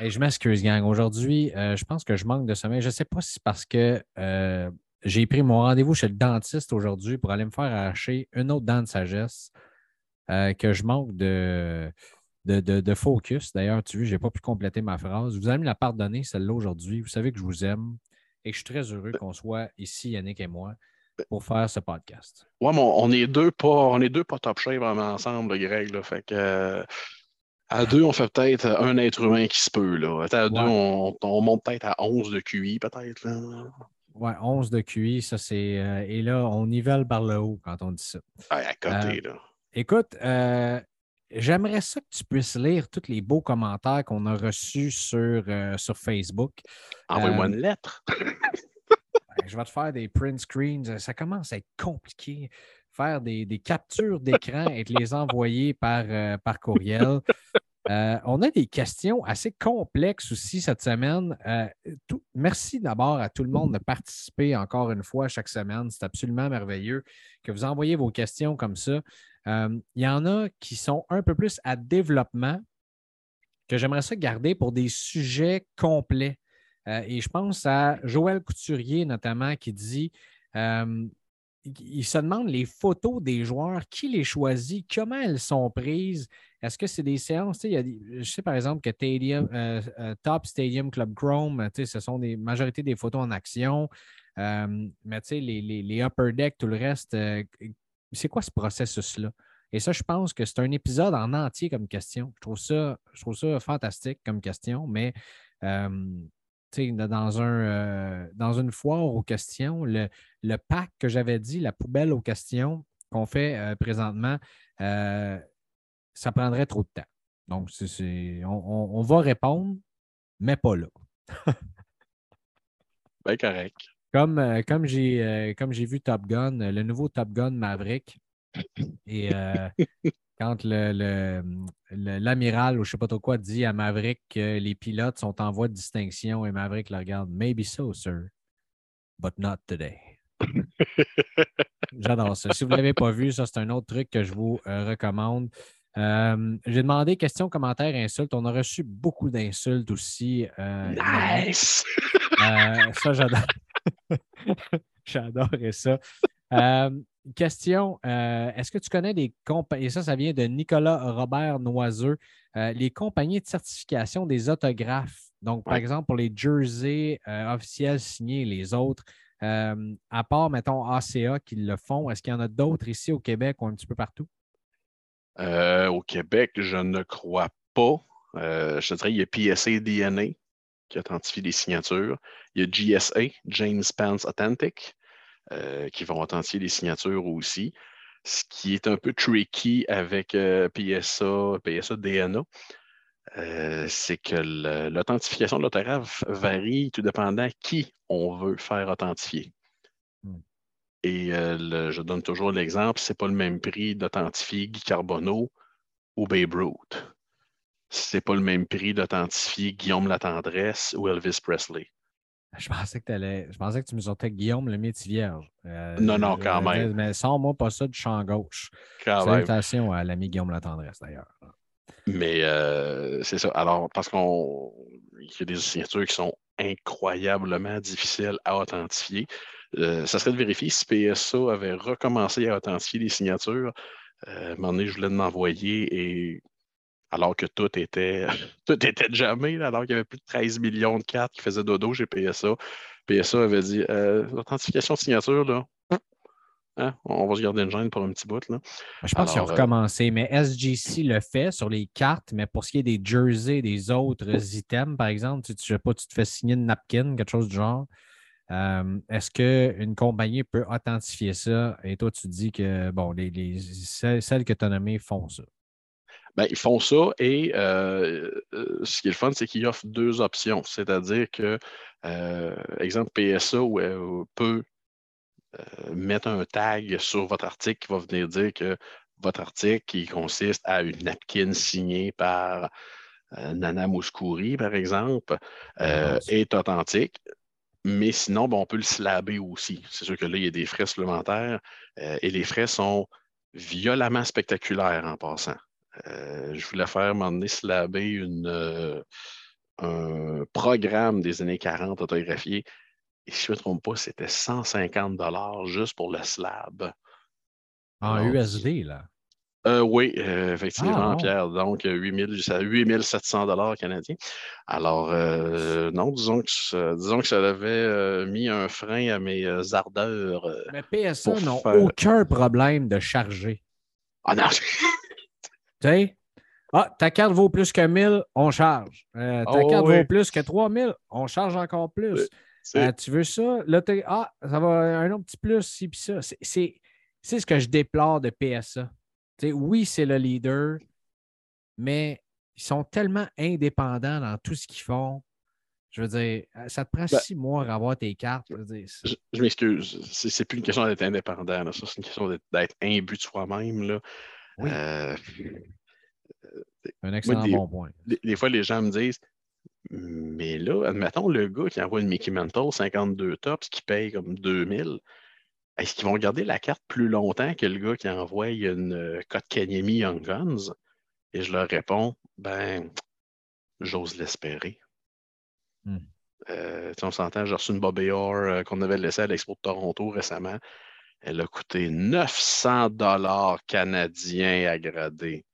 Hey, je m'excuse, gang. Aujourd'hui, euh, je pense que je manque de sommeil. Je ne sais pas si c'est parce que euh, j'ai pris mon rendez-vous chez le dentiste aujourd'hui pour aller me faire arracher une autre dent de sagesse euh, que je manque de, de, de- de focus. D'ailleurs, tu vois, je n'ai pas pu compléter ma phrase. Vous allez me la pardonner, celle-là, aujourd'hui. Vous savez que je vous aime et que je suis très heureux qu'on soit ici, Yannick et moi, pour faire ce podcast. Ouais, mais on on est deux pas, on est deux pas top shape vraiment ensemble, le Greg. Là, fait que euh, à deux, on fait peut-être un être humain qui se peut. Là. À deux, on, on monte peut-être à 11 de QI, peut-être. Ouais, 11 de QI, ça c'est. euh, et là, on nivelle par le haut quand on dit ça. Ouais, à côté, là. Écoute, euh, j'aimerais ça que tu puisses lire tous les beaux commentaires qu'on a reçus sur, euh, sur Facebook. Envoie-moi euh, une lettre. Je vais te faire des print screens. Ça commence à être compliqué. Faire des, captures d'écran et te les envoyer par, euh, par courriel. Euh, on a des questions assez complexes aussi cette semaine. Euh, merci d'abord à tout le monde de participer encore une fois chaque semaine. C'est absolument merveilleux que vous envoyez vos questions comme ça. Euh, Il y en a qui sont un peu plus à développement que j'aimerais ça garder pour des sujets complets. Euh, et je pense à Joël Couturier notamment qui dit euh, il se demande les photos des joueurs, qui les choisit, comment elles sont prises. Est-ce que c'est des séances? Je sais par exemple que Stadium, euh, Top Stadium Club Chrome, ce sont des majorité des photos en action. Mais les, les- les upper deck, tout le reste, c'est quoi ce processus-là? Et ça, je pense que c'est un épisode en entier comme question. Je trouve ça, je trouve ça fantastique comme question, mais dans, un, euh, dans une foire aux questions, le, le pack que j'avais dit, la poubelle aux questions qu'on fait euh, présentement, euh, ça prendrait trop de temps. Donc, on, on- on va répondre, mais pas là. Ben, correct. Comme, comme j'ai comme j'ai vu Top Gun, le nouveau Top Gun Maverick, et quand le- le- le- l'amiral ou je ne sais pas trop quoi dit à Maverick que les pilotes sont en voie de distinction et Maverick le regarde, Maybe so, sir, but not today. J'adore ça. Si vous ne l'avez pas vu, ça, c'est un autre truc que je vous euh, recommande. Euh, J'ai demandé questions, commentaires, insultes. On a reçu beaucoup d'insultes aussi. euh, Nice! ça, j'adore. J'adorais ça. Question euh, est-ce que tu connais des compagnies, et ça, ça vient de Nicolas Robert Noiseux, euh, les compagnies de certification des autographes. Donc, par Ouais. exemple, pour les jerseys euh, officiels signés et les autres, à part, mettons, ACA qui le font, est-ce qu'il y en a d'autres ici au Québec ou un petit peu partout? Au Québec, je ne crois pas. Je te dirais, il y a PSA DNA qui authentifie les signatures. Il y a GSA, James Pence Authentic, euh, qui vont authentifier les signatures aussi. Ce qui est un peu tricky avec euh, PSA, PSA DNA, euh, c'est que l'authentification de l'autographe varie tout dépendant qui on veut faire authentifier. Hmm. Et le- je donne toujours l'exemple, c'est pas le même prix d'authentifier Guy Carbonneau ou Babe Ruth. C'est pas le même prix d'authentifier Guillaume Latendresse ou Elvis Presley. Je pensais que, t'allais- je pensais que tu me sortais Guillaume le métier vierge. Euh, Non, non, quand même. Mais sors-moi pas ça du champ gauche. Quand même. Salutations à l'ami Guillaume Latendresse, d'ailleurs. Mais euh, c'est ça. Alors, parce qu'on il y a des signatures qui sont incroyablement difficiles à authentifier. Euh, ça serait de vérifier si PSA avait recommencé à authentifier les signatures. Euh, à un moment donné, je voulais m'envoyer et alors que tout était tout était jamais, alors qu'il y avait plus de 13 millions de cartes qui faisaient dodo chez PSA. PSA avait dit euh, l'authentification de signature, là. hein, on va se garder une gêne pour un petit bout. Là. Je pense qu'ils ont euh, recommencé, mais SGC le fait sur les cartes, mais pour ce qui est des jerseys, des autres items, par exemple, tu, tu, sais pas, tu te fais signer une napkin, quelque chose du genre. Euh, est-ce qu'une compagnie peut authentifier ça? Et toi, tu dis que bon, les, celles, que tu as nommées font ça? Bien, ils font ça et euh, euh, ce qui est le fun, c'est qu'ils offrent deux options. C'est-à-dire que, exemple, PSA peut mettre un tag sur votre article qui va venir dire que votre article qui consiste à une napkin signée par Nana Mouskouri, par exemple, ah, est authentique. Mais sinon, ben, on peut le slabber aussi. C'est sûr que là, il y a des frais supplémentaires euh, et les frais sont violemment spectaculaires en passant. Euh, je voulais faire, donné, slabber une, euh, un programme des années 40 autographié. Et si je ne me trompe pas, c'était 150 juste pour le slab. En USD, là. Euh, oui, euh, effectivement, ah, Pierre. Donc, 8700 dollars canadiens. Alors, non, disons que, disons que ça avait mis un frein à mes ardeurs. Mais PSA n'ont aucun problème de charger. Ah non! tu sais, ah, ta carte vaut plus que 1000, on charge. ta oh, carte vaut plus que 3000, on charge encore plus. tu veux ça? Là, ah, ça va un autre petit plus, ci, puis ça. C'est ce que je déplore de PSA oui, c'est le leader, mais ils sont tellement indépendants dans tout ce qu'ils font. Je veux dire, euh, ça te prend ben six mois à avoir tes cartes. Je, m'excuse. C'est plus une question d'être indépendant. Ça, c'est une question d'être imbu de soi-même. Euh, Un excellent bon point. Des, fois, les gens me disent Mais là, admettons le gars qui envoie une Mickey Mantle 52 tops qui paye comme 2000 est-ce qu'ils vont garder la carte plus longtemps que le gars qui envoie une euh, code Kanyemi Young Guns? Et je leur réponds, ben, j'ose l'espérer. Euh, on s'entend, j'ai reçu une Bobby Orr euh, qu'on avait laissée à l'Expo de Toronto récemment. Elle a coûté 900 dollars canadiens à grader.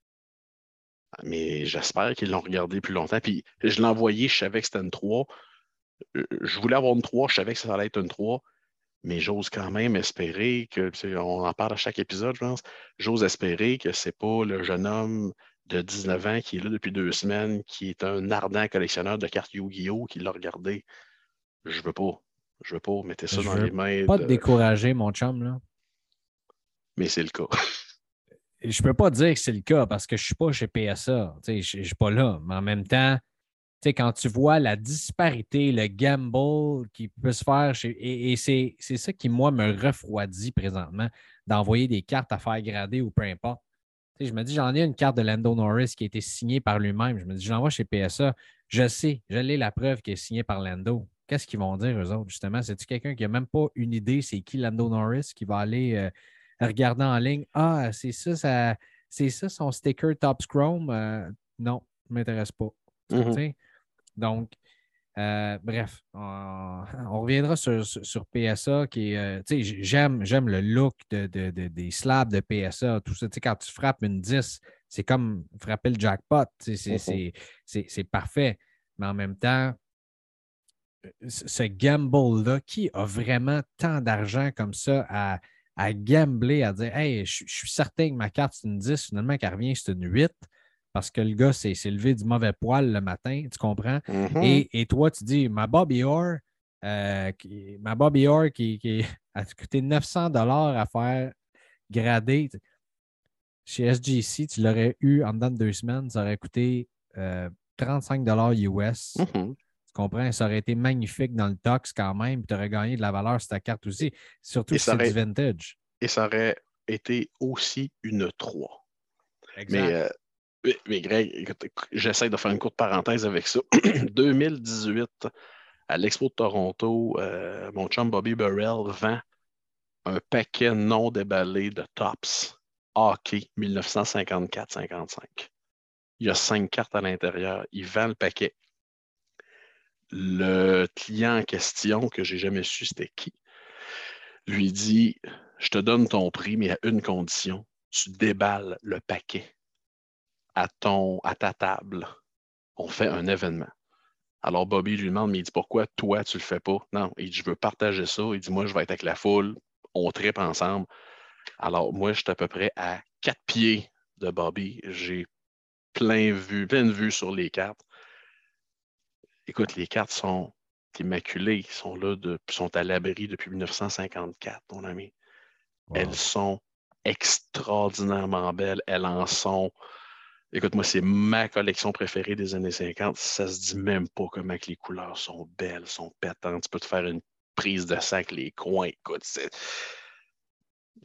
Mais j'espère qu'ils l'ont regardé plus longtemps. Puis je l'ai envoyé, je savais que c'était une 3. Je voulais avoir une 3, je savais que ça allait être une 3 mais j'ose quand même espérer que, on en parle à chaque épisode, je pense, j'ose espérer que ce n'est pas le jeune homme de 19 ans qui est là depuis deux semaines, qui est un ardent collectionneur de cartes Yu-Gi-Oh! qui l'a regardé. Je veux pas. Je veux pas. Mettez ça dans les mains. Pas te décourager, mon chum, là. Mais c'est le cas. je peux pas dire que c'est le cas parce que je suis pas chez PSA. Je ne suis pas là. Mais en même temps, quand tu vois la disparité, le gamble qui peut se faire, et, c'est ça qui, moi, me refroidit présentement, d'envoyer des cartes à faire grader ou peu importe. je me dis, j'en ai une carte de Lando Norris qui a été signée par lui-même. Je me dis, je l'envoie chez PSA. Je sais, je l'ai la preuve qui est signée par Lando. Qu'est-ce qu'ils vont dire, eux autres, justement? C'est-tu quelqu'un qui n'a même pas une idée c'est qui Lando Norris qui va aller euh, regarder en ligne? Ah, c'est ça, ça c'est ça son sticker Top Chrome? Euh, non, ne m'intéresse pas. Mm-hmm. Donc, euh, bref, on, reviendra sur, PSA qui est. Euh, j'aime, j'aime le look des slabs de PSA. Tout ça, quand tu frappes une 10, c'est comme frapper le jackpot. Mm-hmm. C'est, parfait. Mais en même temps, ce gamble-là, qui a vraiment tant d'argent comme ça à, à gambler, à dire Hey, je, suis certain que ma carte, c'est une 10, finalement, qu'elle revient, c'est une 8 parce que le gars s'est levé du mauvais poil le matin, tu comprends? Mm-hmm. et, toi, tu dis, ma Bobby Orr, euh, qui, ma Bobby Orr qui, a coûté 900 dollars à faire grader. Chez SGC, tu l'aurais eu en dedans de deux semaines, ça aurait coûté 35 euh, dollars US. Mm-hmm. Comprends? Ça aurait été magnifique dans le tox quand même, tu aurais gagné de la valeur sur ta carte aussi, surtout si c'est du vintage. Et ça aurait été aussi une 3. Exact. Mais euh, mais Greg, j'essaie de faire une courte parenthèse avec ça. 2018, à l'Expo de Toronto, euh, mon chum Bobby Burrell vend un paquet non déballé de tops hockey 1954-55. Il y a cinq cartes à l'intérieur. Il vend le paquet. Le client en question, que j'ai jamais su c'était qui, lui dit Je te donne ton prix, mais à une condition tu déballes le paquet à, à ta table. On fait un événement. Alors Bobby lui demande, mais il dit pourquoi toi tu le fais pas? Non, il dit je veux partager ça. Il dit moi je vais être avec la foule, on tripe ensemble. Alors moi je suis à peu près à quatre pieds de Bobby. J'ai plein, vue, plein de vues sur les cartes. Écoute, les cartes sont immaculées. Sont là, de, sont à l'abri depuis 1954, mon ami. Elles sont extraordinairement belles. Elles en sont. Écoute, moi, c'est ma collection préférée des années 50. Ça se dit même pas comment les couleurs sont belles, sont pétantes. Tu peux te faire une prise de sac les coins. Écoute,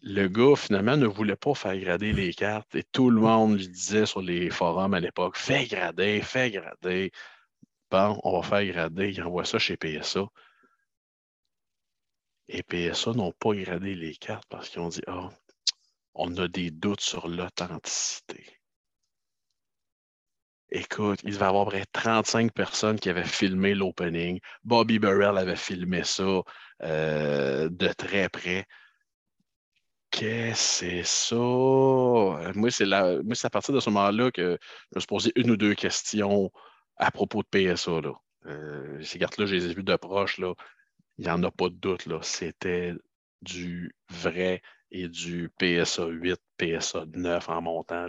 le gars, finalement, ne voulait pas faire grader les cartes et tout le monde lui disait sur les forums à l'époque Fais grader, fais grader. On va faire grader. Il envoie ça chez PSA. Et PSA n'ont pas gradé les cartes parce qu'ils ont dit Ah, on a des doutes sur l'authenticité. Écoute, il devait y avoir près 35 personnes qui avaient filmé l'opening. Bobby Burrell avait filmé ça euh, de très près. Qu'est-ce que c'est ça? Moi, c'est à partir de ce moment-là que je me suis posé une ou deux questions à propos de PSA. Là. Euh, ces cartes-là, je les ai vues de proche. Là. Il n'y en a pas de doute. C'était du vrai et du PSA 8, PSA 9 en montant.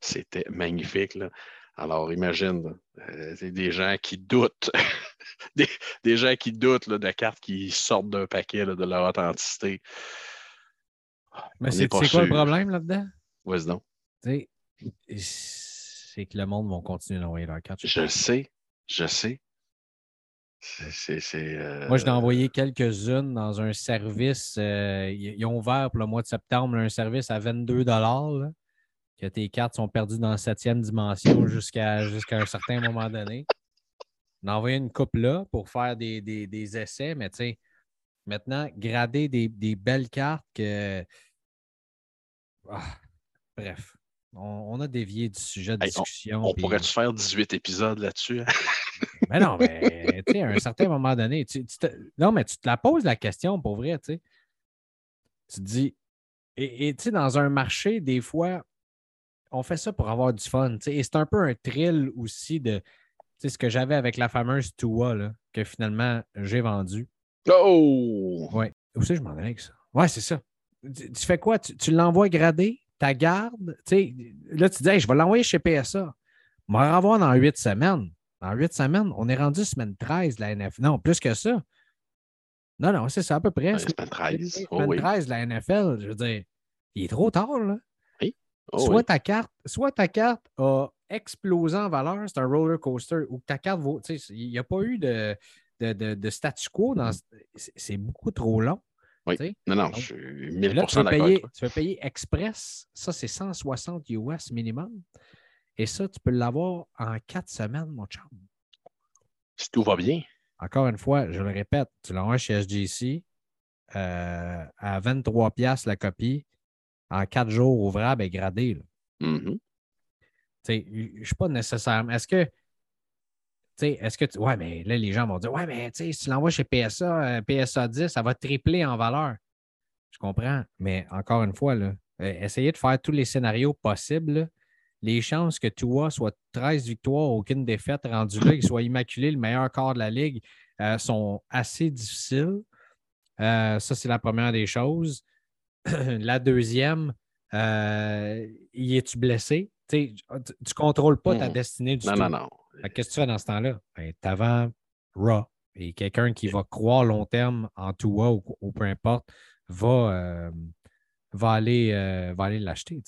C'était magnifique. Là. Alors, imagine, euh, des gens qui doutent, des, gens qui doutent de cartes qui sortent d'un paquet de leur authenticité. Mais c'est quoi le problème là-dedans? Vas-y donc. C'est que le monde va continuer d'envoyer leurs cartes. Je sais, je sais. C'est, euh, Moi, je l'ai envoyé quelques-unes dans un service. Euh, ils ont ouvert pour le mois de septembre un service à 22 que tes cartes sont perdues dans la septième dimension jusqu'à un certain moment donné. On a envoyé une coupe là pour faire des, essais, mais tu sais, maintenant, grader des, belles cartes que. Ah, bref, on, a dévié du sujet de discussion. On, pourrait-tu faire 18 épisodes là-dessus? Hein? mais non, mais tu sais, à un certain moment donné, tu, non, mais tu te la poses la question pour vrai, tu sais. Tu te dis, et tu sais, dans un marché, des fois, on fait ça pour avoir du fun. Et c'est un peu un thrill aussi de ce que j'avais avec la fameuse Tua là, que finalement j'ai vendu. Oh! Ouais. Où c'est je m'en allais avec ça? Ouais, c'est ça. Tu, fais quoi? Tu, l'envoies gradé, ta garde. Là, tu dis je vais l'envoyer chez PSA. On va revoir dans huit semaines. Dans huit semaines, on est rendu semaine 13 de la NFL. Non, plus que ça. Non, non, c'est ça à peu près. semaine 13. Semaine 13 de la NFL. Je veux dire, il est trop tard, là. Oh soit, ta carte, soit ta carte a explosé en valeur, c'est un roller coaster, ou ta carte vaut. Il n'y a pas eu de, de, statu quo. C'est beaucoup trop long. Oui. Non, non, je suis 1000 là, tu, payer, tu vas payer Express. Ça, c'est 160 US minimum. Et ça, tu peux l'avoir en quatre semaines, mon chum. Si tout va bien. Encore une fois, je le répète, tu l'envoies chez SGC euh, à 23$ la copie en quatre jours ouvrables et gradés. Mm-hmm. Je ne suis pas nécessairement. Est-ce que. Est-ce que tu... Ouais, mais là, les gens vont dire Ouais, mais si tu l'envoies chez PSA, euh, PSA 10, ça va tripler en valeur. Je comprends. Mais encore une fois, là, euh, essayez de faire tous les scénarios possibles. Les chances que Tua soit 13 victoires, aucune défaite rendu là, qu'il soit immaculé, le meilleur corps de la ligue, euh, sont assez difficiles. ça, c'est la première des choses. la deuxième, euh, y es-tu blessé? tu ne contrôles pas ta destinée du non, tout. Non, non, Qu'est-ce que tu fais dans ce temps-là? Ben, tu Raw. Et quelqu'un qui va croire long terme en Tua ou, ou peu importe va, euh, va aller, euh, aller l'acheter.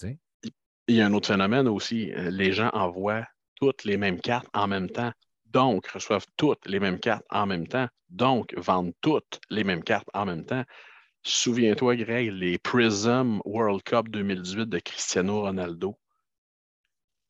Il y a un autre phénomène aussi. Euh, les gens envoient toutes les mêmes cartes en même temps, donc reçoivent toutes les mêmes cartes en même temps, donc vendent toutes les mêmes cartes en même temps. Souviens-toi, Greg, les Prism World Cup 2018 de Cristiano Ronaldo.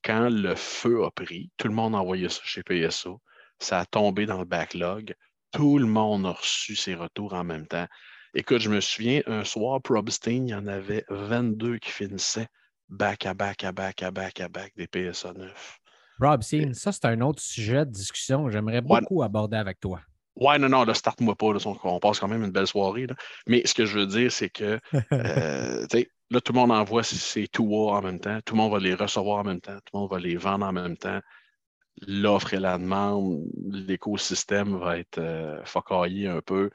Quand le feu a pris, tout le monde a envoyé ça chez PSO. Ça a tombé dans le backlog. Tout le monde a reçu ses retours en même temps. Écoute, je me souviens, un soir, Probstein, il y en avait 22 qui finissaient back à back à back à back à back des PSA 9. Probstein, ça, c'est un autre sujet de discussion que j'aimerais beaucoup aborder avec toi. Ouais, non, non, là, start-moi pas. on passe quand même une belle soirée. Mais ce que je veux dire, c'est que euh, là, tout le monde envoie ses tours en même temps. Tout le monde va les recevoir en même temps. Tout le monde va les vendre en même temps. L'offre et la demande, l'écosystème va être euh, un peu.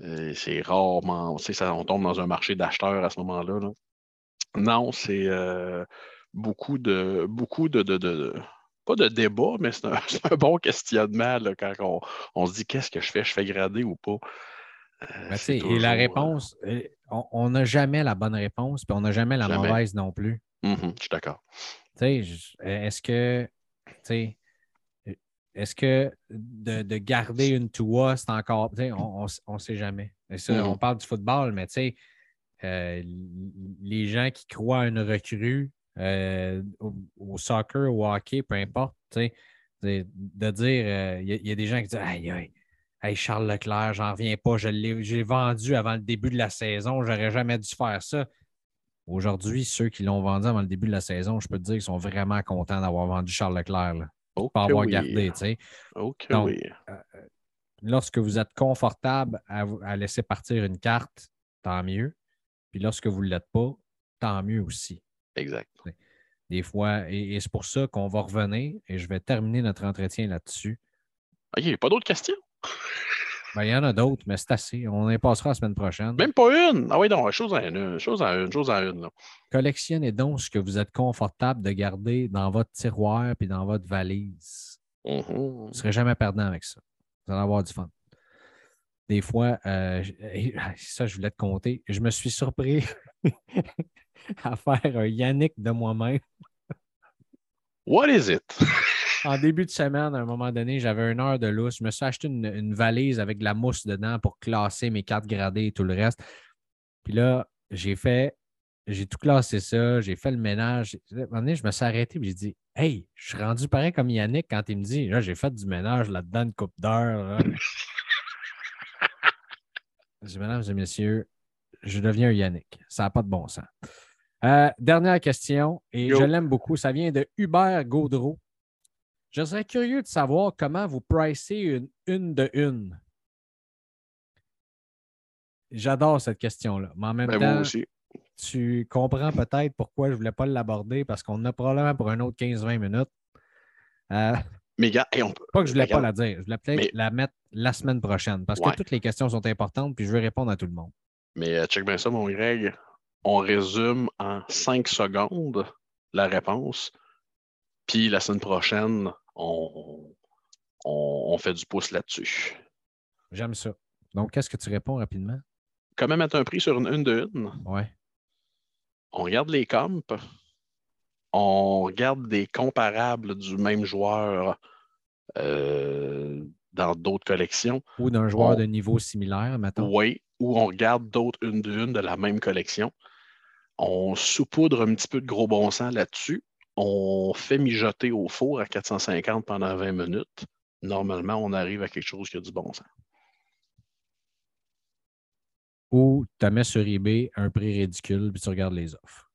Euh, c'est rarement. Ça, on tombe dans un marché d'acheteurs à ce moment-là. Non, c'est euh, beaucoup de beaucoup de, de, pas de débat, mais c'est un, un bon questionnement là, quand on, on se dit qu'est-ce que je fais, je fais grader ou pas? Euh, Ben, et la réponse, euh, on- n'a jamais la bonne réponse, puis on n'a jamais la Jamais. mauvaise non plus. mhm, je suis d'accord. Est-ce que, est-ce que de, de garder une Tua, c'est encore, on ne sait jamais. Et ça, Mhm. On parle du football, mais euh, les gens qui croient à une recrue euh, au, au soccer, au hockey, peu importe, de, de dire, euh, il y, y a des gens qui disent, aïe, aïe, Hey, Charles Leclerc, j'en reviens pas, je l'ai j'ai vendu avant le début de la saison, j'aurais jamais dû faire ça. Aujourd'hui, ceux qui l'ont vendu avant le début de la saison, je peux te dire qu'ils sont vraiment contents d'avoir vendu Charles Leclerc, là, pas avoir oui. gardé. tu sais. Que Donc, oui. Lorsque vous êtes confortable à, laisser partir une carte, tant mieux. Puis lorsque vous ne l'êtes pas, tant mieux aussi. Exact. Des fois, et, et c'est pour ça qu'on va revenir et je vais terminer notre entretien là-dessus. OK, pas d'autres questions? Ben, il y en a d'autres, mais c'est assez. On y passera la semaine prochaine. Même pas une. Ah oui, non, chose en une, chose en une, chose en une. là. Collectionnez donc ce que vous êtes confortable de garder dans votre tiroir puis dans votre valise. Mhm. Vous ne serez jamais perdant avec ça. Vous allez avoir du fun. Des fois, euh, j- et- ça, je voulais te compter. Je me suis surpris à faire un Yannick de moi-même. What is it? En début de semaine, à un moment donné, j'avais une heure de lousse. Je me suis acheté une, une valise avec de la mousse dedans pour classer mes cartes gradées et tout le reste. Puis là, j'ai fait, j'ai tout classé ça, j'ai fait le ménage. À un moment donné, je me suis arrêté et j'ai dit Hey, je suis rendu pareil comme Yannick quand il me dit Là, j'ai fait du ménage là-dedans une coupe d'heure. J'ai dit, Mesdames et messieurs, je deviens un Yannick. Ça n'a pas de bon sens. Euh, dernière question, et je l'aime beaucoup. Ça vient de Hubert Gaudreau. Je serais curieux de savoir comment vous pricez une une de une. J'adore cette question-là. Mais en même Ben, temps, aussi. tu comprends peut-être pourquoi je ne voulais pas l'aborder parce qu'on a probablement pour un autre 15-20 minutes. Euh, Mais gars, hey, on peut. pas que je ne voulais pas la dire. Je voulais peut-être Mais- la mettre la semaine prochaine parce Ouais. que toutes les questions sont importantes puis je veux répondre à tout le monde. Mais euh, check bien ça, mon Greg. On résume en 5 secondes la réponse. Puis la semaine prochaine, on, on, on fait du pouce là-dessus. J'aime ça. Donc, qu'est-ce que tu réponds rapidement? Comment mettre un prix sur une une de une? Ouais. On regarde les comps. On regarde des comparables du même joueur euh, dans d'autres collections. Ou d'un joueur On- de niveau similaire, mettons. Oui, ou on regarde d'autres une de une de la même collection. On saupoudre un petit peu de gros bon sens là-dessus. On fait mijoter au four à 450 pendant 20 minutes. Normalement, on arrive à quelque chose qui a du bon sens. Ou tu mets sur eBay un prix ridicule puis tu regardes les offres.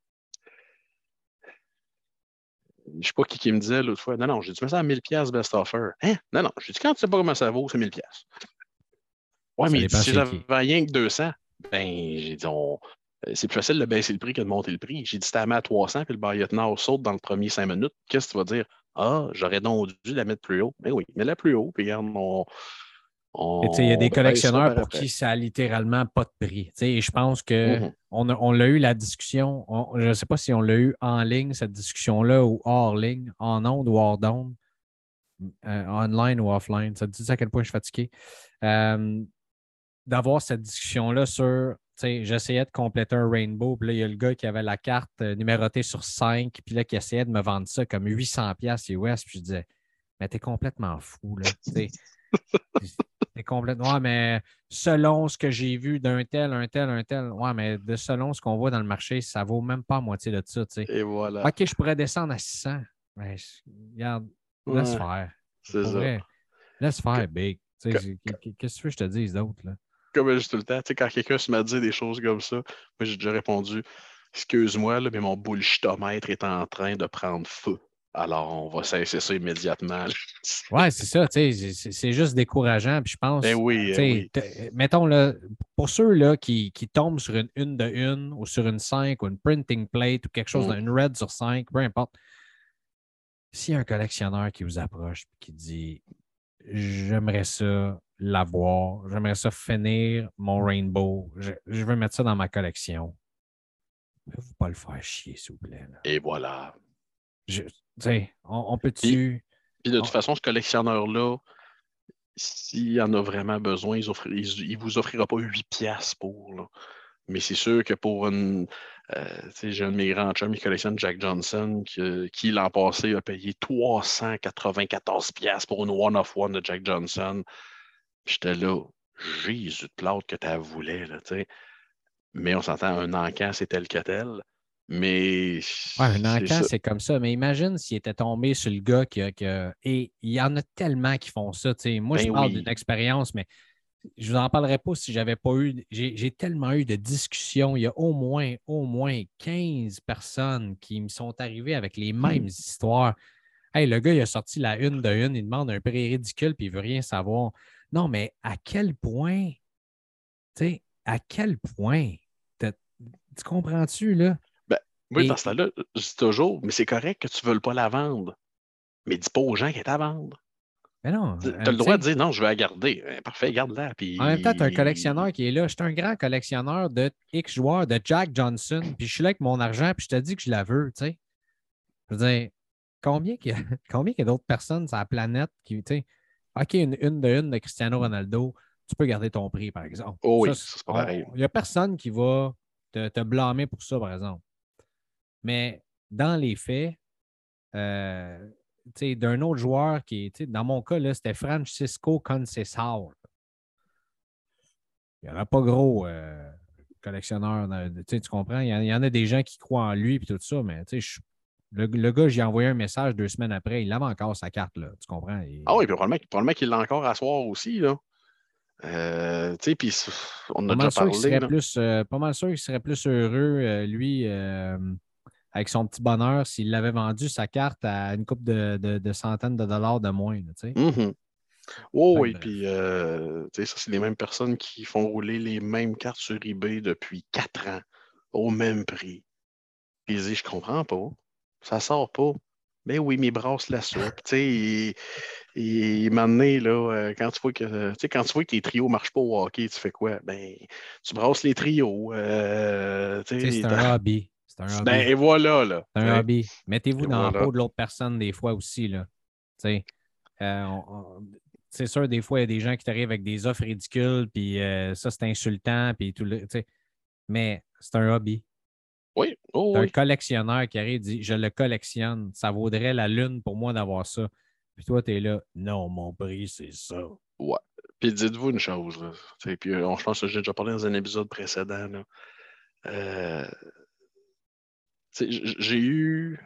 Je ne sais pas qui, qui me disait l'autre fois. Non, non, j'ai dit, mets ça à 1000 pièces best offer. Hein? Non, non, j'ai dit, quand tu sais pas comment ça vaut, c'est 1000 pièces. Ouais, Ça mais si j'avais rien que 200, ben, j'ai dit, on- c'est plus facile de baisser le prix que de monter le prix. J'ai dit, si à 300 puis le baillottenant saute dans le premier 5 minutes, qu'est-ce que tu vas dire? Ah, j'aurais donc dû la mettre plus haut. Mais oui, mets-la plus haut, puis regarde, on. il y a des collectionneurs pour après. qui ça a littéralement pas de prix. Et je pense que on, a- on l'a eu la discussion. on- je ne sais pas si on l'a eu en ligne, cette discussion-là, ou hors ligne, en onde ou hors d'onde, euh, online ou offline. Ça te dit à quel point je suis fatigué? Euh, D'avoir cette discussion-là sur. J'essayais de compléter un rainbow, puis là, il y a le gars qui avait la carte euh, numérotée sur 5, puis là, qui essayait de me vendre ça comme 800$ US, puis je disais, mais t'es complètement fou, là. T'es complètement. Ouais, mais selon ce que j'ai vu d'un tel, un tel, un tel, ouais, mais de selon ce qu'on voit dans le marché, ça vaut même pas moitié de ça, tu sais. Et voilà. OK, je pourrais descendre à 600. Mais regarde, laisse Ouais, faire. c'est ça. vrai, laisse faire, Big. Que- Qu'est-ce que tu veux que je te dise d'autre, là? Comme je dis tout le temps, quand quelqu'un se m'a dit des choses comme ça, moi j'ai déjà répondu Excuse-moi, mais mon bullshitomètre est en train de prendre feu. Alors on va cesser ça immédiatement. Ouais, c'est ça, c'est- juste décourageant. Puis je pense, Ben oui, oui. t- mettons, là, pour ceux là, qui, qui tombent sur une une de une ou sur une 5 ou une printing plate ou quelque chose, Mm. une red sur 5, peu importe. S'il y a un collectionneur qui vous approche et qui dit J'aimerais ça l'avoir, j'aimerais ça finir mon rainbow, je, je veux mettre ça dans ma collection. Ne vous pas le faire chier, s'il vous plaît. là. Et voilà. Je, on, on peut-tu. Puis de toute façon, ce collectionneur-là, s'il en a vraiment besoin, il ne vous offrira pas 8 piastres pour. Là. Mais c'est sûr que pour une. Euh, j'ai un de mes grands chums, il collectionne Jack Johnson, qui, l'an passé a payé 394 piastres pour une one-of-one de Jack Johnson. J'étais là, Jésus de plate que tu voulais, là, Mais on s'entend, un encan, c'est tel que tel. Mais. un encan, c'est comme ça. Mais imagine s'il était tombé sur le gars qui a. Et il y en a tellement qui font ça. Moi, je ben parle d'une expérience, mais je ne vous en parlerai pas si j'avais pas eu. J'ai tellement eu de discussions. Il y a au moins, au moins 15 personnes qui me sont arrivées avec les hmm. mêmes histoires. Hey, le gars, il a sorti la une de une, il demande un prix ridicule, puis il ne veut rien savoir. Non, mais à quel point, tu sais, à quel point, tu comprends-tu, là? Oui, dans ce temps-là, je dis toujours, mais c'est correct que tu ne veuilles pas la vendre. Mais dis pas aux gens qu'elle est à vendre. Mais non. Tu as le droit de dire non, je veux la garder. Eh, parfait, garde-la. En même temps, tu as un collectionneur qui est là. Je suis un grand collectionneur de X joueurs, de Jack Johnson, puis je suis là avec mon argent, puis je te dis que je la veux, tu sais. Je veux dire, combien il y a, combien y a d'autres personnes sur la planète qui, tu sais, OK, une, une de une de Cristiano Ronaldo, tu peux garder ton prix, par exemple. Oh oui, c'est pas pareil. Il n'y a personne qui va te, te blâmer pour ça, par exemple. Mais dans les faits, euh, d'un autre joueur qui est, dans mon cas, c'était Francisco Conceição. Il n'y en a pas gros euh, collectionneur. Tu comprends? Il y, en, a des gens qui croient en lui et tout ça, mais le, le, gars, j'ai envoyé un message deux semaines après, il avait encore sa carte, là, tu comprends? Ah oui, puis probablement, qu'il l'a encore à soir aussi, là. Euh, puis on a déjà parlé. Plus, euh, pas mal sûr qu'il serait plus heureux, lui, avec son petit bonheur s'il avait vendu sa carte à une coupe de, centaines de dollars de moins. Tu mm-hmm. oui, puis euh, ça, c'est les mêmes personnes qui font rouler les mêmes cartes sur eBay depuis quatre ans, au même prix. Puis ils disent, je comprends pas, ça sort pas. Mais oui, mais brasse la soupe. tu sais, et, maintenant, là, euh, quand tu vois que quand tu vois que tes trios ne marchent pas au hockey, tu fais quoi? Ben, tu brasses les trios. Euh, c'est un hobby. Ben, et voilà, là. C'est un hobby. Mettez-vous dans la peau de l'autre personne des fois aussi, là. Euh, c'est sûr, des fois, il y a des gens qui t'arrivent avec des offres ridicules, puis euh, ça, c'est insultant, puis tout le. Mais c'est un hobby. Oui. Oh, un collectionneur qui arrive et dit Je le collectionne, ça vaudrait la lune pour moi d'avoir ça. Puis toi, tu es là, non, mon prix, c'est ça. Ouais. Puis dites-vous une chose, là. Puis euh, je pense que j'ai déjà parlé dans un épisode précédent. Là. Euh, j'ai eu.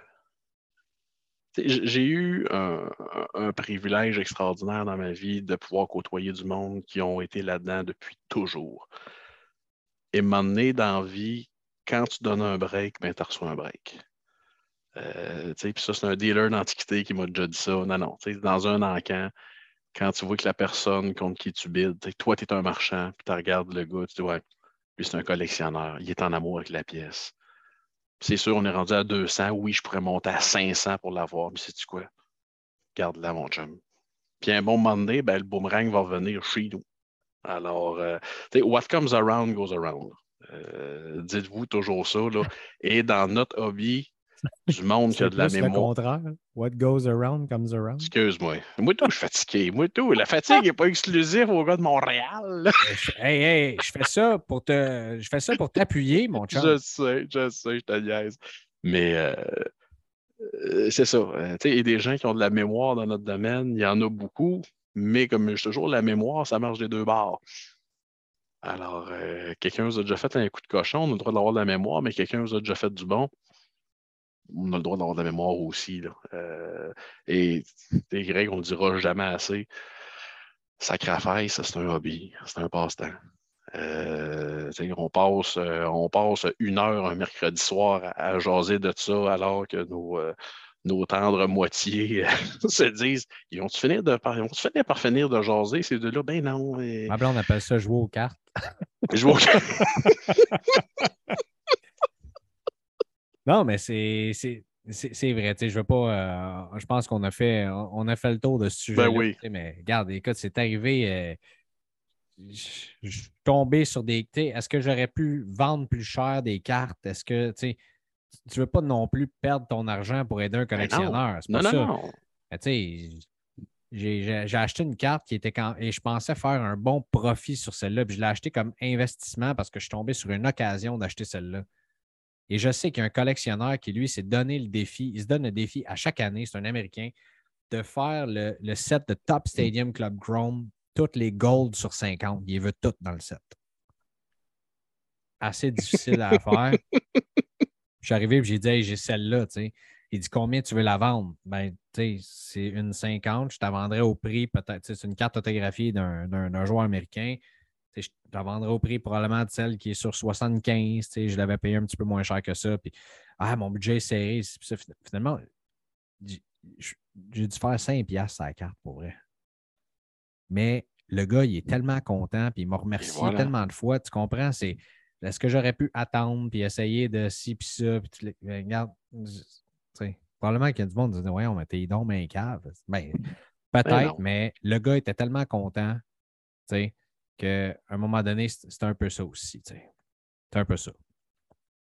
J'ai eu un, privilège extraordinaire dans ma vie de pouvoir côtoyer du monde qui ont été là-dedans depuis toujours. Et m'emmener dans la vie, quand tu donnes un break, ben, tu reçois un break. Euh, puis ça, c'est un dealer d'antiquité qui m'a déjà dit ça. Non, non. Dans un encan, quand tu vois que la personne contre qui tu bides, toi, tu es un marchand, puis tu regardes le gars, tu dis, ouais, lui, c'est un collectionneur. Il est en amour avec la pièce. C'est sûr, on est rendu à 200. Oui, je pourrais monter à 500 pour l'avoir, mais sais-tu quoi? Garde-la, mon chum. Puis un bon moment donné, ben, le boomerang va revenir chez nous. Alors, euh, what comes around goes around. Euh, dites-vous toujours ça. Là. Et dans notre hobby, du monde qui a de la mémoire. le contraire. What goes around comes around. Excuse-moi. Moi, tout, je suis fatigué. Moi, tout. La fatigue n'est pas exclusive aux gars de Montréal. hey, hey, je fais ça pour te. Je fais ça pour t'appuyer, mon chum. Je sais, je sais, je te niaise. Mais euh, euh, c'est ça. Il y a des gens qui ont de la mémoire dans notre domaine. Il y en a beaucoup. Mais comme je dis toujours, la mémoire, ça marche des deux bords. Alors, quelqu'un vous a déjà fait un coup de cochon, on a le droit d'avoir de la mémoire, mais quelqu'un vous a déjà fait du bon on a le droit d'avoir de la mémoire aussi. Euh, et des Grecs, on ne dira jamais assez. Sacrifice, c'est un hobby, c'est un passe-temps. Euh, on, passe, euh, on passe une heure un mercredi soir à, jaser de ça alors que nos, nos tendres moitiés se disent ils vont-tu finir, de, finir par finir de jaser ces deux-là? Ben non. Ma on appelle ça jouer aux cartes. jouer aux cartes. Non, mais c'est vrai. Je veux pas. Euh, je pense qu'on a fait on a fait le tour de ce sujet. Ben oui. Mais regarde, écoute, c'est arrivé. Euh, je suis tombé sur des. Est-ce que j'aurais pu vendre plus cher des cartes? Est-ce que tu tu veux pas non plus perdre ton argent pour aider un collectionneur. C'est pas Ben Non, ça. non, j'ai acheté une carte qui était quand. Et je pensais faire un bon profit sur celle-là. Puis je l'ai acheté comme investissement parce que je suis tombé sur une occasion d'acheter celle-là. Et je sais qu'il y a un collectionneur qui, lui, s'est donné le défi. Il se donne le défi à chaque année, c'est un Américain, de faire le, le set de Top Stadium Club Chrome, toutes les golds sur 50. Il veut toutes dans le set. Assez difficile à faire. Je suis arrivé et j'ai dit, Hey, j'ai celle-là. Il dit combien tu veux la vendre? Ben, c'est une 50. Je te vendrais au prix, peut-être. C'est une carte autographiée d'un- joueur américain. Je te vendrais au prix probablement de celle qui est sur 75. tu sais, Je l'avais payé un petit peu moins cher que ça. Puis, ah, mon budget est serré. Finalement, j'ai dû faire 5 piastres à la carte pour vrai. Mais le gars, il est tellement content, puis il m'a remercié voilà. tellement de fois. Tu comprends? C'est est-ce que j'aurais pu attendre, puis essayer de ci, puis ça, puis tu les- ben, regarde, tu sais, probablement qu'il y a du monde qui dit Ouais, on mettait donc un cave. Ben, Ben peut-être, mais le gars était tellement content, tu sais, qu'à un moment donné, c'est c'est un peu ça aussi, tu sais. C'est un peu ça.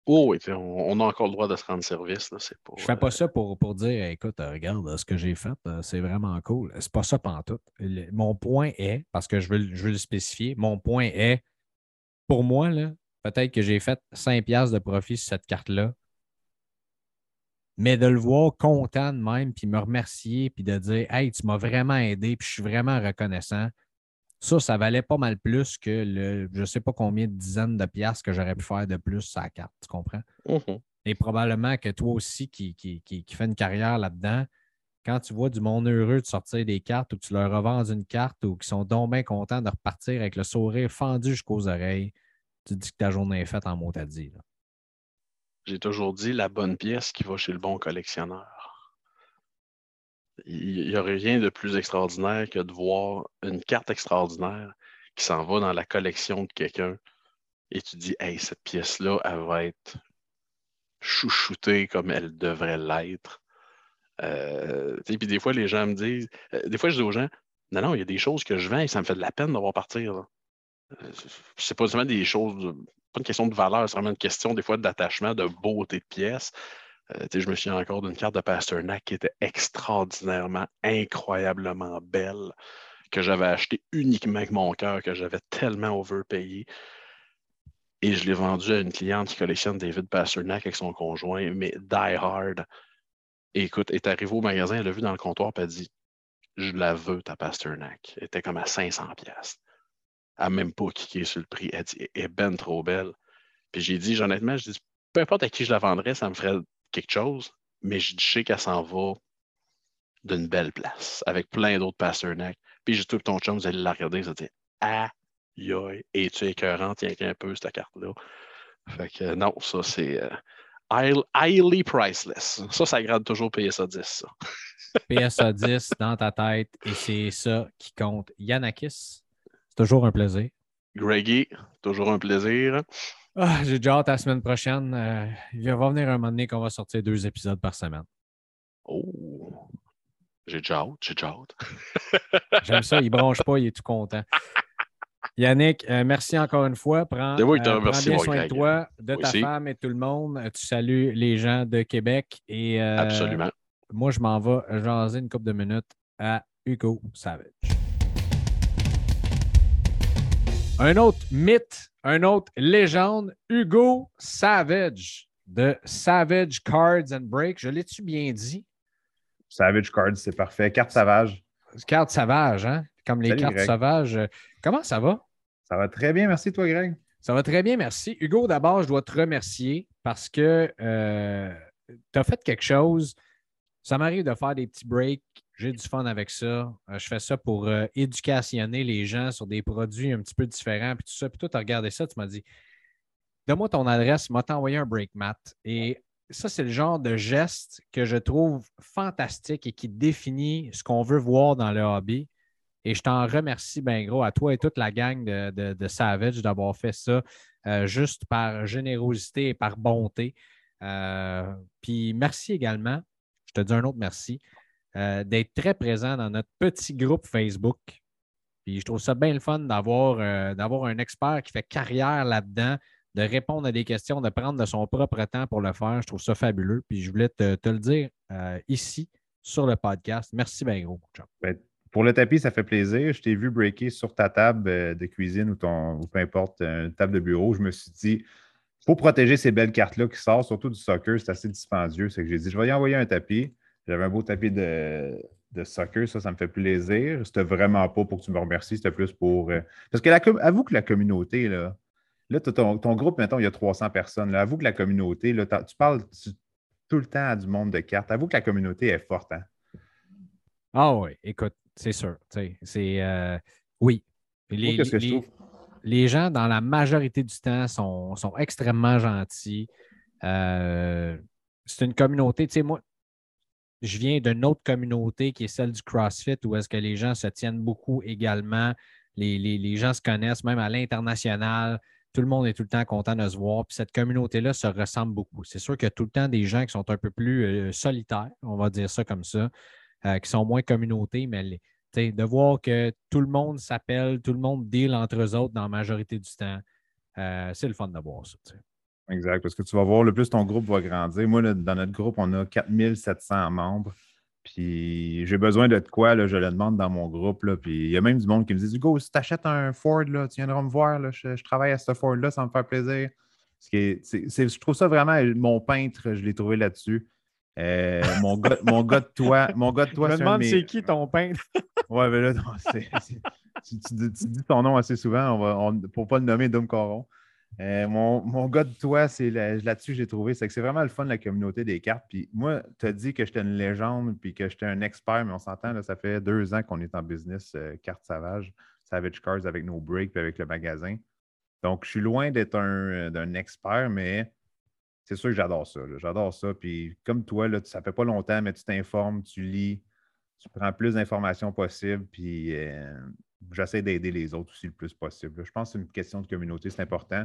Oh, oui, puis on, on a encore le droit de se rendre service. Là, c'est pas, Je fais euh, pas ça pour, pour dire écoute, euh, regarde euh, ce que j'ai fait, euh, c'est vraiment cool. C'est pas ça pantoute. Le- mon point est, parce que je veux, je veux le spécifier, mon point est, pour moi, là, peut-être que j'ai fait 5 piastres de profit sur cette carte-là. Mais de le voir content de même, puis me remercier, puis de dire Hey, tu m'as vraiment aidé, puis je suis vraiment reconnaissant. Ça, ça valait pas mal plus que le je sais pas combien de dizaines de piastres que j'aurais pu faire de plus sur la carte. Tu comprends? mhm. Et probablement que toi aussi qui, qui, qui, qui fais une carrière là-dedans, quand tu vois du monde heureux de sortir des cartes ou que tu leur revends une carte ou qui sont donc bien contents de repartir avec le sourire fendu jusqu'aux oreilles, tu te dis que ta journée est faite en mot à dit. J'ai toujours dit la bonne pièce qui va chez le bon collectionneur. Il n'y a rien de plus extraordinaire que de voir une carte extraordinaire qui s'en va dans la collection de quelqu'un et tu dis, hey, cette pièce-là, elle va être chouchoutée comme elle devrait l'être. Euh, puis des fois, les gens me disent, euh, des fois, je dis aux gens, non, non, il y a des choses que je vends et ça me fait de la peine de voir partir. là. C'est pas seulement des choses, pas une question de valeur, c'est vraiment une question des fois d'attachement, de beauté de pièce. Euh, je me souviens encore d'une carte de Pasternak qui était extraordinairement, incroyablement belle, que j'avais achetée uniquement avec mon cœur, que j'avais tellement overpayé. Et je l'ai vendue à une cliente qui collectionne David Pasternak avec son conjoint, mais die hard. Et écoute, est arrivée au magasin, elle l'a vu dans le comptoir, puis elle a dit Je la veux, ta Pasternak. Elle était comme à 500$. piastres. N'a même pas kické sur le prix. Elle dit Elle est ben trop belle. Puis j'ai dit, honnêtement, je dis Peu importe à qui je la vendrais, ça me ferait quelque chose, mais je sais qu'elle s'en va d'une belle place, avec plein d'autres Pasternak. Puis j'ai tout ton chum, vous allez la regarder, ça dit Aïe, aïe, es-tu écœurante, tiens un peu, cette carte-là. Fait que euh, non, ça c'est euh, highly, priceless. Ça, ça grade toujours ça 10, ça. PSA 10 dans ta tête et c'est ça qui compte. Yanakis, c'est toujours un plaisir. Greggy, toujours un plaisir. Ah, J'ai déjà hâte à la semaine prochaine. Euh, il va venir un moment donné qu'on va sortir deux épisodes par semaine. Oh, j'ai déjà hâte, j'ai déjà hâte. J'aime ça, il bronche pas, il est tout content. Yannick, euh, merci encore une fois. Prends, euh, bien soin de toi, de ta Aussi. femme et tout le monde. Tu salues les gens de Québec et Absolument. moi, je m'en vais jaser une couple de minutes à Hugo Savage. Un autre mythe, un autre légende, Hugo Savage de Savage Cards and Break. Je l'ai-tu bien dit? Savage Cards, c'est parfait. Carte sauvage. Carte sauvage, hein? Comme les Salut, cartes Greg. sauvages. Comment ça va? Ça va très bien. Merci, toi, Greg. Ça va très bien, merci. Hugo, d'abord, je dois te remercier parce que tu as fait quelque chose. Ça m'arrive de faire des petits breaks. J'ai du fun avec ça. Euh, je fais ça pour euh, éducationner les gens sur des produits un petit peu différents. Puis tout ça. Puis toi, tu as regardé ça, tu m'as dit Donne-moi ton adresse, m'a t'envoyé un break mat. Et ça, c'est le genre de geste que je trouve fantastique et qui définit ce qu'on veut voir dans le hobby. Et je t'en remercie bien gros à toi et toute la gang de, de- de Savage d'avoir fait ça euh, juste par générosité et par bonté. Euh, puis merci également, je te dis un autre merci, euh, d'être très présent dans notre petit groupe Facebook. Puis je trouve ça bien le fun d'avoir euh, d'avoir un expert qui fait carrière là-dedans, de répondre à des questions, de prendre de son propre temps pour le faire. Je trouve ça fabuleux. Puis je voulais te, le dire euh, ici sur le podcast. Merci bien gros. Ben, pour le tapis, ça fait plaisir. Je t'ai vu breaker sur ta table de cuisine ou, ton, ou peu importe, une table de bureau. Je me suis dit, il faut protéger ces belles cartes-là qui sortent, surtout du soccer. C'est assez dispendieux. C'est que j'ai dit, je vais y envoyer un tapis. J'avais un beau tapis de, de soccer, ça, ça me fait plaisir. C'était vraiment pas pour que tu me remercies, c'était plus pour. euh, Parce que la, avoue que la communauté, là, là ton, ton groupe, maintenant, il y a 300 personnes. Là, avoue que la communauté, là, tu parles tu- tout le temps à du monde de cartes. Avoue que la communauté est forte. Hein? Ah oui, écoute, c'est sûr. C'est euh, oui. Les, qu'est-ce que je les- trouve? les gens, dans la majorité du temps, sont, sont extrêmement gentils. Euh, c'est une communauté, tu sais, moi, je viens d'une autre communauté qui est celle du CrossFit où est-ce que les gens se tiennent beaucoup également. Les, les- les gens se connaissent même à l'international. Tout le monde est tout le temps content de se voir. Puis cette communauté-là se ressemble beaucoup. C'est sûr qu'il y a tout le temps des gens qui sont un peu plus euh, solitaires, on va dire ça comme ça, euh, qui sont moins communautés, mais les- de voir que tout le monde s'appelle, tout le monde deal entre eux autres dans la majorité du temps, euh, c'est le fun de voir ça. Exact, parce que tu vas voir, le plus ton groupe va grandir. Moi, là, dans notre groupe, on a 4700 membres. Puis j'ai besoin de quoi, là, je le demande dans mon groupe. Là, puis il y a même du monde qui me dit Hugo, si tu achètes un Ford, là, tu viendras me voir. Là, je, je travaille à ce Ford-là, ça me fait plaisir. Est- je trouve ça vraiment, mon peintre, je l'ai trouvé là-dessus. Euh, mon, gars, mon gars de toi, mon gars de toi, Je me c'est demande mes- c'est qui ton peintre. Ouais, mais là, non, tu dis ton nom assez souvent on va, on- pour ne pas le nommer Dom Coron. Euh, mon, gars de toi, c'est là- là-dessus que j'ai trouvé. C'est que c'est vraiment le fun de la communauté des cartes. Puis moi, tu as dit que j'étais une légende puis que j'étais un expert, mais on s'entend, ça fait deux ans qu'on est en business euh, carte savage, Savage Cards avec nos breaks puis avec le magasin. Donc, je suis loin d'être un, euh, expert, mais c'est sûr que j'adore ça. J'adore ça. Puis comme toi, là, ça fait pas longtemps, mais tu t'informes, tu lis, tu prends plus d'informations possible, puis euh, j'essaie d'aider les autres aussi le plus possible. Je pense que c'est une question de communauté, c'est important.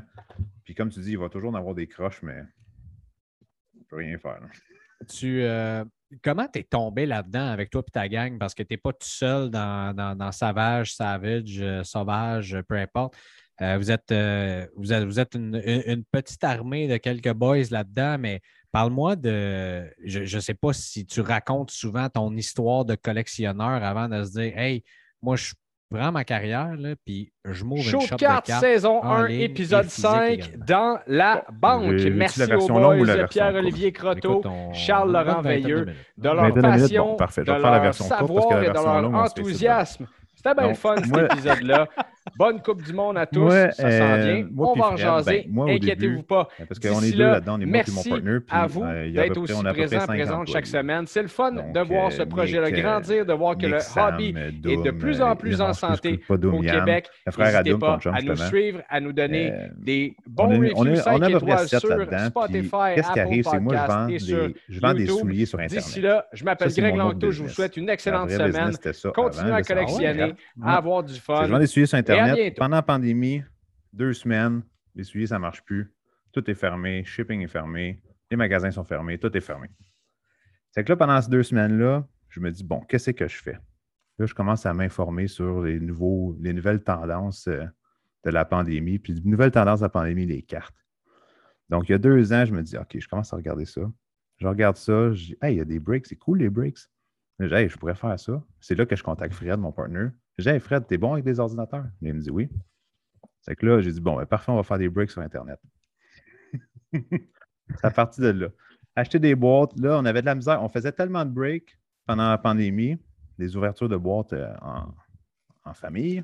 Puis comme tu dis, il va toujours en avoir des croches, mais on peut rien faire. Tu, euh, comment tu es tombé là-dedans avec toi et ta gang? Parce que tu n'es pas tout seul dans, dans- dans Savage, Savage, euh, Sauvage, peu importe. Vous, êtes, vous êtes, vous êtes une- une petite armée de quelques boys là-dedans, mais parle-moi de. Je ne sais pas si tu racontes souvent ton histoire de collectionneur avant de se dire Hey, moi, je prends ma carrière, là, puis je m'ouvre une shop cartes, de cartes. saison en 1, ligne épisode et physique 5 également. dans la banque. Merci la aux boys Pierre-Olivier Croteau, Charles Laurent Veilleux, de leur passion, bon, parfait. Je de leur version courte parce que savoir la et de leur enthousiasme. C'était bien le fun, cet épisode-là. Bonne Coupe du Monde à tous. Moi, ça s'en euh, vient. moi on va en jaser. ben, Inquiétez-vous pas. Parce qu'on est deux là, là-dedans, on est moi et mon merci partner. Puis, à vous euh, d'être aussi présent, 50 présente chaque semaine. C'est le fun Donc, de voir ce euh, projet-là euh, grandir, de voir que Nick, le Sam, hobby est de plus en plus en santé excuse, pas Doom, au Québec. N'hésitez pas à nous suivre, à nous donner des bons reviews on, est, 5 on a à peu près étoiles 7 sur Spotify, Apple arrive, c'est moi, je Podcast vends, et sur je YouTube. souliers sur D'ici Internet. là, je m'appelle Greg Langto. Je vous souhaite une excellente semaine. Continuez à collectionner, à avoir du Je fun. vends des souliers sur à Internet. Pendant la pandémie, deux semaines, les souliers, ça ne marche plus. Tout est fermé, shipping est fermé, les magasins sont fermés, tout est fermé. C'est que là, pendant ces deux semaines-là, je me dis, bon, qu'est-ce que je fais? Là, je commence à m'informer sur les, nouveaux, les nouvelles tendances euh, de la pandémie. Puis, les nouvelles tendances de la pandémie, les cartes. Donc, il y a deux ans, je me dis, OK, je commence à regarder ça. Je regarde ça, je dis, hey, il y a des breaks, c'est cool les breaks. Je dis, hey, je pourrais faire ça. C'est là que je contacte Fred, mon partner. Dis, hey, Fred, t'es bon avec des ordinateurs? Il me dit oui. C'est que là, j'ai dit, bon, ben, parfait, on va faire des breaks sur Internet. C'est à partir de là. Acheter des boîtes, là, on avait de la misère. On faisait tellement de breaks pendant la pandémie, des ouvertures de boîtes euh, en, famille,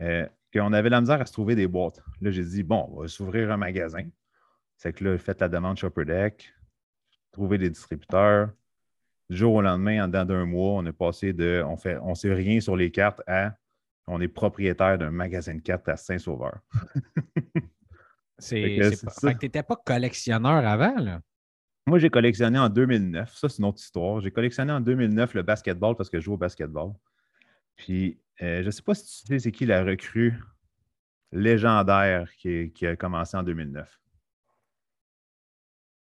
euh, qu'on avait de la misère à se trouver des boîtes. Là, j'ai dit, bon, on va s'ouvrir un magasin. C'est que là, faites la demande Shopper Deck, trouver des distributeurs. Du jour au lendemain, en dedans d'un mois, on est passé de on fait on sait rien sur les cartes à on est propriétaire d'un magasin de cartes à Saint-Sauveur. C'est, pas- tu n'étais pas collectionneur avant, là. Moi, j'ai collectionné en 2009. Ça, c'est une autre histoire. J'ai collectionné en 2009 le basketball parce que je joue au basketball. Puis, euh, je ne sais pas si tu sais c'est qui la recrue légendaire qui, qui a commencé en 2009.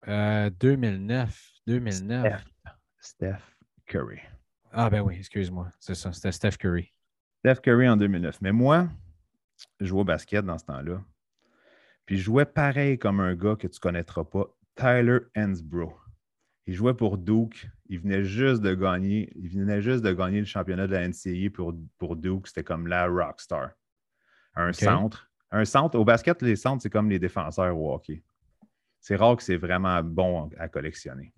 Euh, 2009. 2009. Steph, Steph Curry. Ah, ben oui, excuse-moi. C'est ça, c'était Steph Curry. Steph Curry en 2009. Mais moi, je jouais au basket dans ce temps-là. Puis il jouait pareil comme un gars que tu ne connaîtras pas, Tyler Hansbrough. Il jouait pour Duke. Il venait juste de gagner. Il venait juste de gagner le championnat de la NCAA pour, pour Duke. C'était comme la rockstar. Un centre. Un centre. Au basket, les centres, c'est comme les défenseurs au hockey. C'est rare que c'est vraiment bon à collectionner.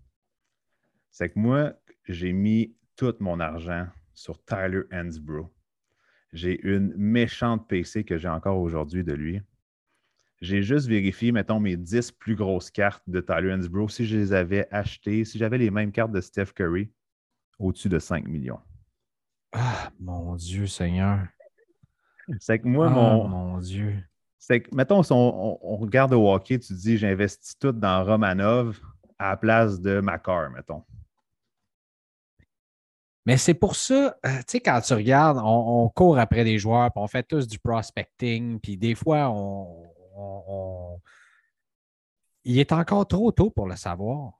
C'est que moi, j'ai mis tout mon argent sur Tyler Hansbrough. J'ai une méchante PC que j'ai encore aujourd'hui de lui. J'ai juste vérifié, mettons, mes 10 plus grosses cartes de Tyler Hansbrough, si je les avais achetées, si j'avais les mêmes cartes de Steph Curry, au-dessus de 5 millions. Ah, mon Dieu Seigneur. C'est que moi, Ah, mon. mon Dieu. C'est que, mettons, si on, on regarde au hockey, tu te dis, j'investis tout dans Romanov à la place de Makar, mettons. Mais c'est pour ça, euh, tu sais, quand tu regardes, on, on court après des joueurs, puis on fait tous du prospecting, puis des fois, on, on- on- il est encore trop tôt pour le savoir.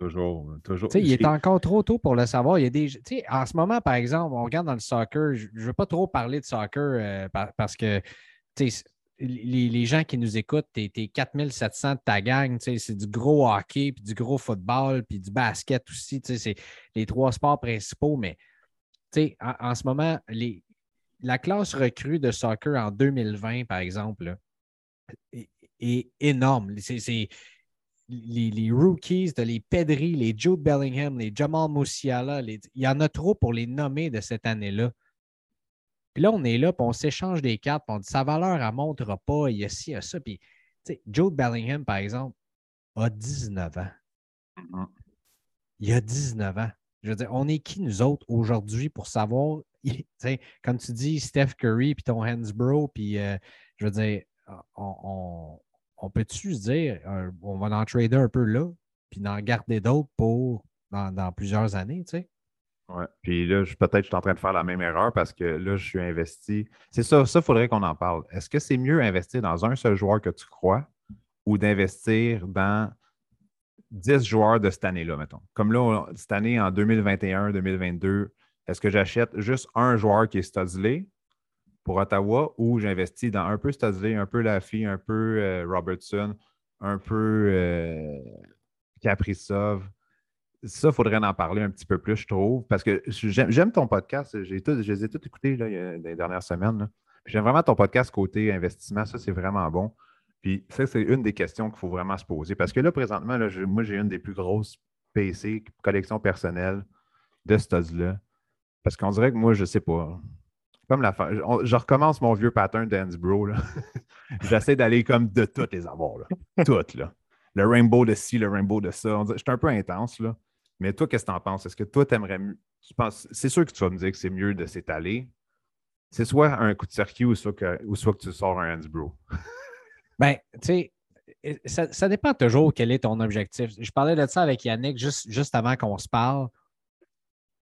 Toujours. toujours. Tu sais, il est encore trop tôt pour le savoir. Il y a des, tu sais, en ce moment, par exemple, on regarde dans le soccer, je ne veux pas trop parler de soccer euh, par- parce que les, gens qui nous écoutent, tu es, 4700 de ta gang, c'est du gros hockey, puis du gros football, puis du basket aussi. C'est les trois sports principaux, mais en, en ce moment, la classe recrue de soccer en 2020, par exemple, est, énorme. C'est- les, rookies, de les Pedri, les Jude Bellingham, les Jamal Musiala, il y en a trop pour les nommer de cette année-là. Puis là, on est là, puis on s'échange des cartes, puis on dit sa valeur, elle ne montera pas, il y a ci, il y a ça. Puis, tu sais, Jude Bellingham, par exemple, a 19 ans. Il a 19 ans. Je veux dire, on est qui, nous autres, aujourd'hui, pour savoir, il- tu sais, comme tu dis, Steph Curry, puis ton Hansbro, puis euh, je veux dire, on, on- on peut-tu se dire, euh, on va en trader un peu là, puis d'en garder d'autres pour dans, dans plusieurs années, tu sais? Ouais. Puis là, je- peut-être je suis en train de faire la même erreur parce que là, je suis investi. C'est ça, ça, il faudrait qu'on en parle. Est-ce que c'est mieux investir dans un seul joueur que tu crois ou d'investir dans 10 joueurs de cette année-là, mettons? Comme là, cette année, en 2021-2022, est-ce que j'achète juste un joueur qui est Studsley pour Ottawa ou j'investis dans un peu Studsley, un peu Laffy, un peu euh, Robertson, un peu euh? Ça, il faudrait en parler un petit peu plus, je trouve, parce que j'aime ton podcast. J'ai tout- je les ai tous écoutés là, les dernières semaines. J'aime vraiment ton podcast côté investissement. Ça, c'est vraiment bon. Puis ça, c'est une des questions qu'il faut vraiment se poser. Parce que là, présentement, moi, j'ai une des plus grosses PC, collection personnelle de studs-là. Parce qu'on dirait que moi, je sais pas. Comme la on- je recommence mon vieux pattern d'Hansbro. là. J'essaie d'aller comme de toutes les avoir. Toutes, là. Le rainbow de ci, le rainbow de ça. Suis un peu intense, là. Mais toi, qu'est-ce que tu en penses? Est-ce que toi, tu aimerais mieux. C'est sûr que tu vas me dire que c'est mieux de s'étaler. C'est soit un coup de circuit ou soit que, ou soit que tu sors un Hansbro. Ben, tu sais, ça, dépend toujours quel est ton objectif. Je parlais de ça avec Yannick juste, juste avant qu'on se parle.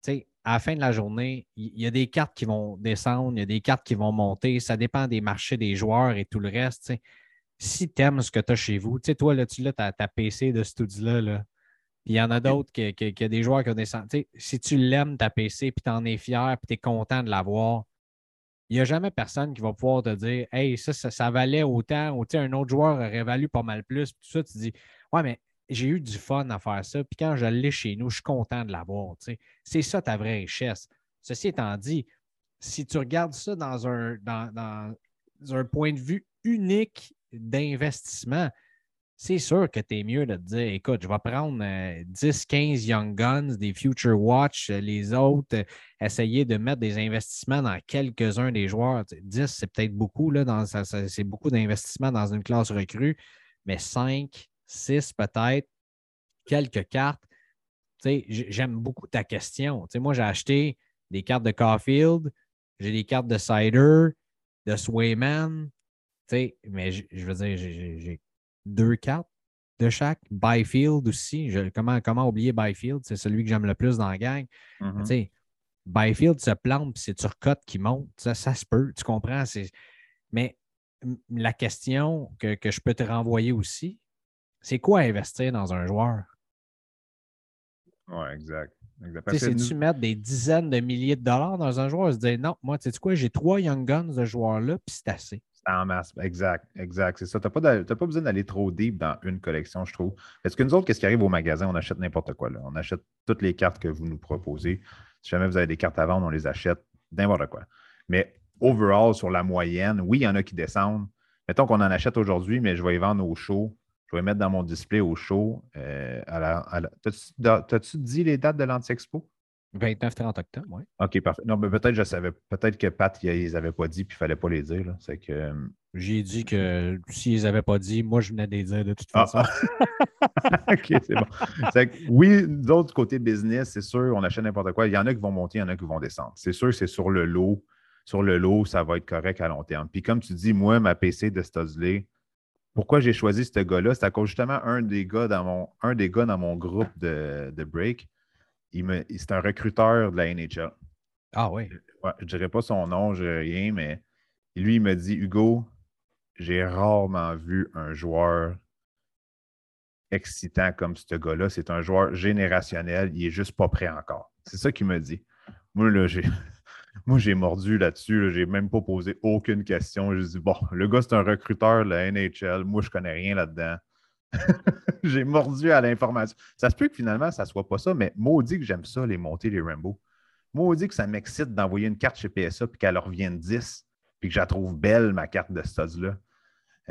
Tu sais, à la fin de la journée, il y, a des cartes qui vont descendre, il y a des cartes qui vont monter. Ça dépend des marchés des joueurs et tout le reste. Si tu aimes ce que tu as chez vous, tu sais, toi, là, tu l'as ta, PC de studio-là, là. Puis il y en a d'autres qui, qui, qui a des joueurs qui ont descendu. Tu sais, si tu l'aimes, ta PC, puis tu en es fier, puis tu es content de l'avoir, il n'y a jamais personne qui va pouvoir te dire Hey, ça, ça, ça valait autant, ou un autre joueur aurait valu pas mal plus. Puis tout ça, tu dis Ouais, mais j'ai eu du fun à faire ça. Puis quand je l'ai chez nous, je suis content de l'avoir. C'est ça ta vraie richesse. Ceci étant dit, si tu regardes ça dans un, dans, dans un point de vue unique d'investissement, c'est sûr que tu es mieux de te dire écoute, je vais prendre euh, 10, 15 Young Guns, des Future Watch, euh, les autres, euh, essayer de mettre des investissements dans quelques-uns des joueurs. Tu sais, 10, c'est peut-être beaucoup, c'est beaucoup d'investissements dans une classe recrue, mais 5, 6 peut-être, quelques cartes. J'aime beaucoup ta question. Moi, j'ai acheté des cartes de Caulfield, j'ai des cartes de Cider, de Swayman, mais je veux dire, j'ai deux cartes de chaque. Byfield aussi. Je- comment, comment oublier Byfield? C'est celui que j'aime le plus dans la gang. Mhm. Sais, Byfield se plante, puis c'est Turcotte qui monte. Ça, ça se peut, tu comprends? Mais la question que, que je peux te renvoyer aussi, c'est quoi investir dans un joueur? Oui, exact. C'est-tu nous- mettre des dizaines de milliers de dollars dans un joueur et se dire non, moi, tu sais quoi, j'ai trois Young Guns de joueurs-là, puis c'est assez. En masse, exact, exact. C'est ça. Tu n'as pas, besoin d'aller trop deep dans une collection, je trouve. Parce que nous autres, qu'est-ce qui arrive au magasin? On achète n'importe quoi. Là. On achète toutes les cartes que vous nous proposez. Si jamais vous avez des cartes à vendre, on les achète, n'importe quoi. Mais overall, sur la moyenne, oui, il y en a qui descendent. Mettons qu'on en achète aujourd'hui, mais je vais y vendre au show. Je vais les mettre dans mon display au show. Euh, T'as-tu dit les dates de l'Anti-Expo? 29-30 octobre, oui. OK, parfait. Non, mais peut-être je savais. Peut-être que Pat, ils les avaient pas dit puis il fallait pas les dire. C'est que. Euh, J'ai dit que s'ils les avaient pas dit, moi, je venais de les dire de toute ah. façon. OK, c'est bon. Que, oui, d'autres côté business, c'est sûr, on achète n'importe quoi. Il y en a qui vont monter, il y en a qui vont descendre. C'est sûr, c'est sur le lot. Sur le lot, ça va être correct à long terme. Puis comme tu dis, moi, ma PC de Studsley, pourquoi j'ai choisi ce gars-là? C'est à cause justement un des gars dans mon, un des gars dans mon groupe de, de break c'est un recruteur de la NHL. Ah oui. je ne dirais pas son nom, je rien, mais lui, il me dit Hugo, j'ai rarement vu un joueur excitant comme ce gars-là. C'est un joueur générationnel, il n'est juste pas prêt encore. C'est ça qu'il me dit. Moi, là, j'ai. Moi, j'ai mordu là-dessus. Je j'ai même pas posé aucune question. J'ai dit, bon, le gars, c'est un recruteur de la NHL. Moi, je connais rien là-dedans. j'ai mordu à l'information. Ça se peut que finalement, ça ne soit pas ça, mais maudit que j'aime ça, les montées, les Rainbow. Maudit que ça m'excite d'envoyer une carte chez PSA puis qu'elle revienne 10 puis que je la trouve belle, ma carte de studs-là.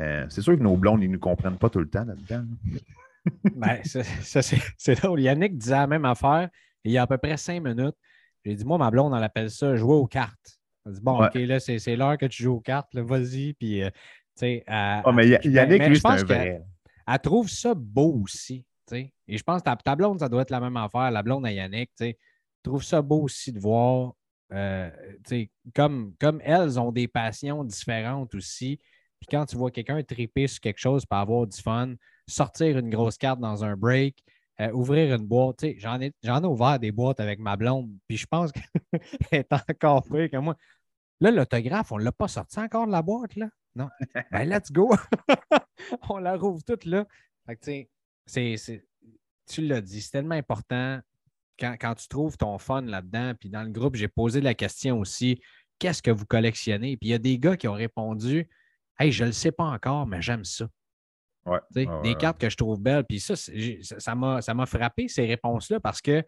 Euh, c'est sûr que nos blondes, ils ne nous comprennent pas tout le temps là-dedans. ben, c'est drôle. Yannick disait la même affaire il y a à peu près cinq minutes. J'ai dit, moi, ma blonde, on appelle ça jouer aux cartes. Elle dit, bon, OK, là, c'est l'heure que tu joues aux cartes, vas-y. Puis, euh, tu sais. oh, mais Yannick, lui, c'est un vrai elle trouve ça beau aussi. Et je pense que ta, blonde, ça doit être la même affaire, la blonde à Yannick. Elle trouve ça beau aussi de voir, euh, comme, comme elles ont des passions différentes aussi. Puis quand tu vois quelqu'un triper sur quelque chose pour avoir du fun, sortir une grosse carte dans un break, euh, ouvrir une boîte, j'en ai, j'en ai ouvert des boîtes avec ma blonde, puis je pense qu'elle est encore plus que moi. Là, l'autographe, on ne l'a pas sorti encore de la boîte, là? Non. ben, let's go. on la rouvre toute là. Fait c'est, tu l'as dit, c'est tellement important quand, tu trouves ton fun là-dedans. Puis dans le groupe, j'ai posé la question aussi qu'est-ce que vous collectionnez? Puis il y a des gars qui ont répondu Hey, je ne le sais pas encore, mais j'aime ça. Ouais, des cartes que je trouve belles. Puis ça, ça m'a, ça m'a frappé ces réponses-là parce que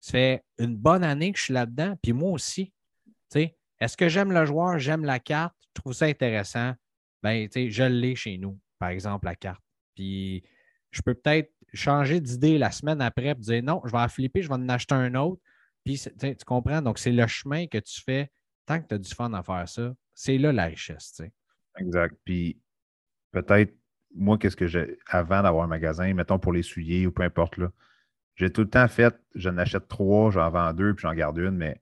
ça fait une bonne année que je suis là-dedans, puis moi aussi. Est-ce que j'aime le joueur, j'aime la carte, je trouve ça intéressant? Ben, je l'ai chez nous par exemple, la carte. Puis je peux peut-être changer d'idée la semaine après et dire non, je vais en flipper, je vais en acheter un autre. Puis tu comprends? Donc, c'est le chemin que tu fais tant que tu as du fun à faire ça. C'est là la richesse. Exact. Puis peut-être, moi, qu'est-ce que j'ai avant d'avoir un magasin, mettons pour les souliers ou peu importe là, j'ai tout le temps fait, je n'achète trois, j'en vends deux, puis j'en garde une, mais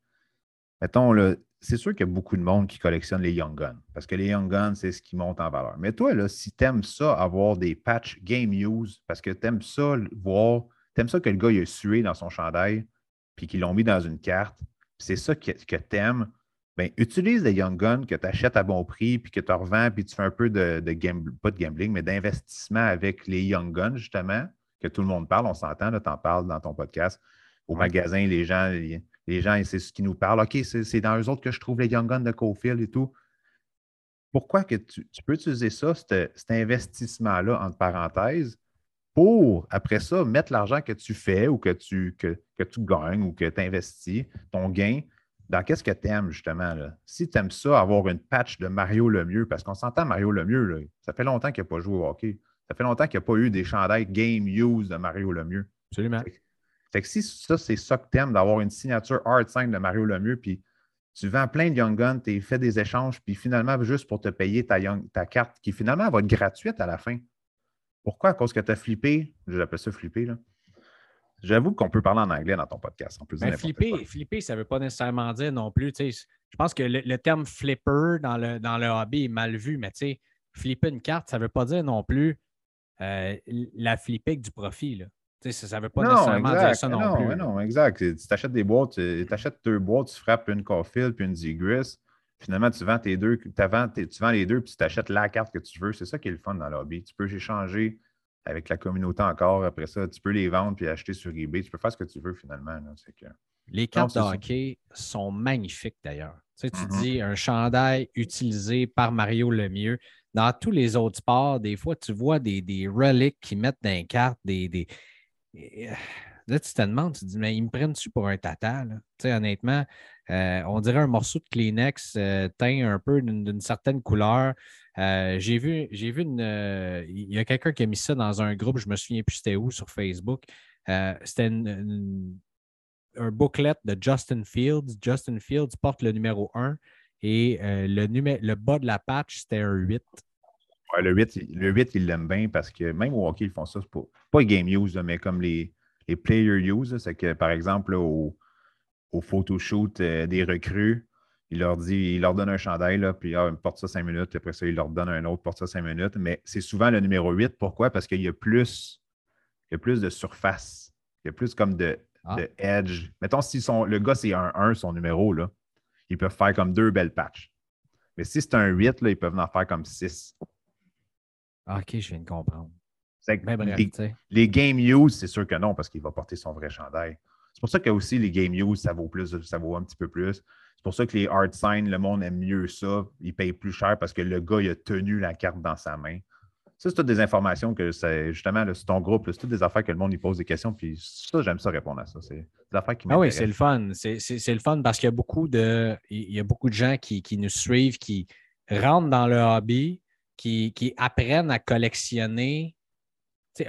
mettons, là, c'est sûr qu'il y a beaucoup de monde qui collectionne les Young Guns, parce que les Young Guns, c'est ce qui monte en valeur. Mais toi, là, si tu aimes ça, avoir des patchs game use, parce que tu aimes ça voir, tu aimes ça que le gars il a sué dans son chandail, puis qu'ils l'ont mis dans une carte, c'est ça que, que tu aimes, bien, utilise les Young Guns que tu achètes à bon prix, puis que tu revends, puis tu fais un peu de, de pas de gambling, mais d'investissement avec les Young Guns, justement, que tout le monde parle, on s'entend, tu en parles dans ton podcast. Au magasin, les gens, les gens, c'est ce qui nous parlent. OK, c'est dans eux autres que je trouve les Young Guns de Cofield et tout. Pourquoi que tu, peux utiliser ça, cet, investissement-là, entre parenthèses, pour, après ça, mettre l'argent que tu fais ou que tu, que, tu gagnes ou que tu investis, ton gain, dans qu'est-ce que tu aimes, justement. Là? Si tu aimes ça, avoir une patch de Mario Lemieux, parce qu'on s'entend Mario Lemieux, là, ça fait longtemps qu'il n'a pas joué au hockey. Ça fait longtemps qu'il n'y a pas eu des chandails game use de Mario Lemieux. Absolument. Fait que si ça, c'est ça que t'aimes, d'avoir une signature Hard 5 de Mario Lemieux, puis tu vends plein de Young Guns, tu fais des échanges, puis finalement, juste pour te payer ta, ta carte, qui finalement va être gratuite à la fin. Pourquoi? À cause que tu as flippé, j'appelle ça flipper, là. J'avoue qu'on peut parler en anglais dans ton podcast. En plus ben, flipper, flipper, ça ne veut pas nécessairement dire non plus. Je pense que le, terme flipper dans le, dans le hobby est mal vu, mais flipper une carte, ça ne veut pas dire non plus euh, la flipper avec du profit. Là ça ne veut pas nécessairement dire ça non, plus. Non, exact. Tu t'achètes des boîtes, tu achètes deux boîtes, tu frappes une Caulfield puis une Zegris. Finalement, tu vends tes deux, tu vends les deux puis tu t'achètes la carte que tu veux. C'est ça qui est le fun dans le hobby. Tu peux échanger avec la communauté encore. Après ça, tu peux les vendre puis acheter sur eBay. Tu peux faire ce que tu veux finalement. Les cartes de hockey sont magnifiques d'ailleurs. Tu, sais, tu Mhm. dis un chandail utilisé par Mario Lemieux. Dans tous les autres sports, des fois, tu vois des, des reliques qui mettent dans les cartes des. des... euh, Là, tu te demandes, tu te dis, mais ils me prennent-tu pour un tata? là? Tu sais, honnêtement, euh, on dirait un morceau de Kleenex euh, teint un peu d'une certaine couleur. Euh, j'ai vu, j'ai vu une. Il y a quelqu'un qui a mis ça dans un groupe, je me souviens plus c'était où sur Facebook. C'était un booklet de Justin Fields. Justin Fields porte le numéro 1 et le, le bas de la patch, c'était un 8. Ouais, le 8, il- le 8, il l'aime bien parce que même au hockey, ils font ça. C'est pas, pas game use, mais comme les, les player use. C'est que, par exemple, là, au, au photoshoot euh, des recrues, il leur dit, il leur donne un chandail, là, puis ah, porte ça 5 minutes, puis après ça, il leur donne un autre, porte ça 5 minutes. Mais c'est souvent le numéro 8. Pourquoi? Parce qu'il y a plus, il y a plus de surface. Il y a plus comme de, Ah. de edge. Mettons, si son, le gars, c'est un 1, son numéro, là, ils peuvent faire comme deux belles patchs. Mais si c'est un 8, là, ils peuvent en faire comme 6. Ah, OK, je viens de comprendre. Mais bref, les, les game use, c'est sûr que non, parce qu'il va porter son vrai chandail. C'est pour ça que aussi les game use, ça vaut plus, ça vaut un petit peu plus. C'est pour ça que les hard signs, le monde aime mieux ça. Il paye plus cher parce que le gars, il a tenu la carte dans sa main. Ça, c'est toutes des informations que c'est justement là, sur ton groupe, c'est toutes des affaires que le monde il pose des questions. Puis ça, j'aime ça répondre à ça. C'est des affaires qui Ah oui, c'est le fun. C'est- le fun parce qu'il y a beaucoup de, il y a beaucoup de gens qui, qui nous suivent, qui rentrent dans le hobby, qui, apprennent à collectionner.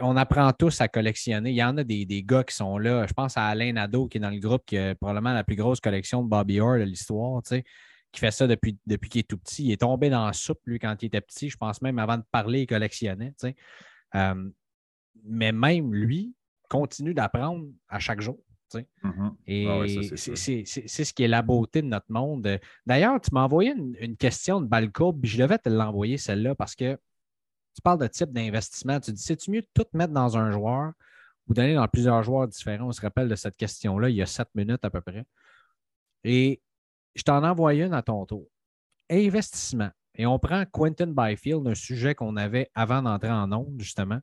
On apprend tous à collectionner. Il y en a des, gars qui sont là. Je pense à Alain Nadeau qui est dans le groupe, qui a probablement la plus grosse collection de Bobby Orr de l'histoire, qui fait ça depuis, depuis qu'il est tout petit. Il est tombé dans la soupe, lui, quand il était petit. Je pense même avant de parler, il collectionnait. Euh, mais même lui continue d'apprendre à chaque jour. Mhm. Et Ah ouais, ça, c'est ce qui est la beauté de notre monde. D'ailleurs, tu m'as envoyé une, une question de Balcourbe, puis je devais te l'envoyer celle-là parce que tu parles de type d'investissement. Tu dis, c'est-tu mieux de tout mettre dans un joueur ou d'aller dans plusieurs joueurs différents? On se rappelle de cette question-là il y a sept minutes à peu près. Et je t'en envoie une à ton tour. Investissement. Et on prend Quentin Byfield, un sujet qu'on avait avant d'entrer en onde, justement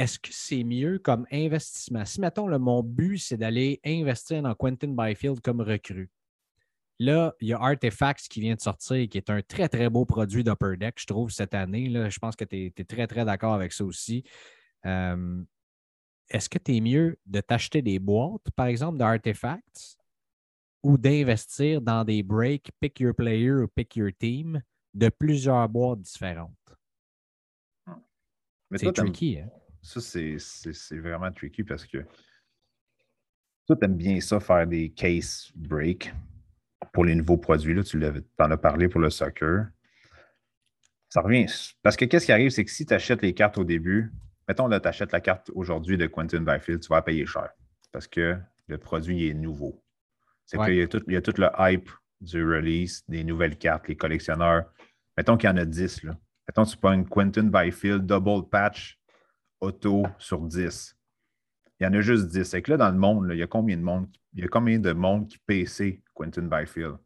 est-ce que c'est mieux comme investissement? Si, mettons, là, mon but, c'est d'aller investir dans Quentin Byfield comme recrue. Là, il y a Artifacts qui vient de sortir, qui est un très, très beau produit d'Upper Deck, je trouve, cette année. Là. Je pense que tu es, très, très d'accord avec ça aussi. Euh, Est-ce que tu es mieux de t'acheter des boîtes, par exemple, d'Artifacts ou d'investir dans des breaks, pick your player ou pick your team de plusieurs boîtes différentes? Mais C'est tricky, hein? Ça, c'est- c'est c'est vraiment tricky parce que toi, tu aimes bien ça, faire des case break pour les nouveaux produits. Là, tu en as parlé pour le soccer. Ça revient. Parce que qu'est-ce qui arrive, c'est que si tu achètes les cartes au début, mettons là, tu achètes la carte aujourd'hui de Quentin Byfield, tu vas la payer cher parce que le produit est nouveau. C'est Ouais. qu'il y, a tout- il y a tout le hype du release, des nouvelles cartes, les collectionneurs. Mettons qu'il y en a 10. Là. Mettons tu prends une Quentin Byfield double patch auto sur 10. Il y en a juste 10. C'est que là, dans le monde, il y a combien de monde? Il y a qui PC Quentin Byfield?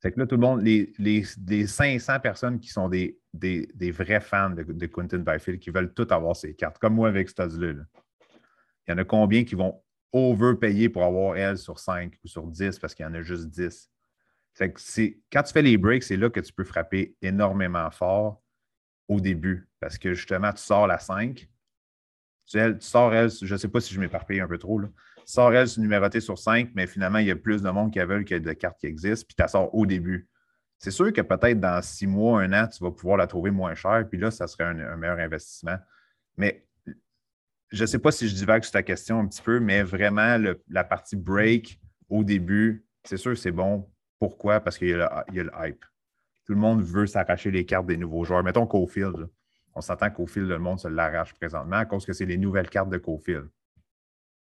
C'est que là, tout le monde, les, les, les 500 personnes qui sont des, vrais fans de, Quentin Byfield, qui veulent tout avoir ces cartes, comme moi avec là. Il y en a combien qui vont overpayer pour avoir elle sur 5 ou sur 10 parce qu'il y en a juste 10. C'est que quand tu fais les breaks, c'est là que tu peux frapper énormément fort au début parce que justement, tu sors la 5. Tu, sors elle, je ne sais pas si je m'éparpille un peu trop, là. Tu sors elle, c'est numéroté sur 5, mais finalement, il y a plus de monde qui veulent que de cartes qui existent, puis tu la sors au début. C'est sûr que peut-être dans six mois, un an, tu vas pouvoir la trouver moins chère, puis là, ça serait un, meilleur investissement. Mais je ne sais pas si je divague sur ta question un petit peu, mais vraiment, la partie break au début, c'est sûr c'est bon. Pourquoi? Parce qu'il y, y a le hype. Tout le monde veut s'arracher les cartes des nouveaux joueurs. Mettons Cofield. là. On s'entend qu'au fil, le monde se l'arrache présentement à cause que c'est les nouvelles cartes de Cofield.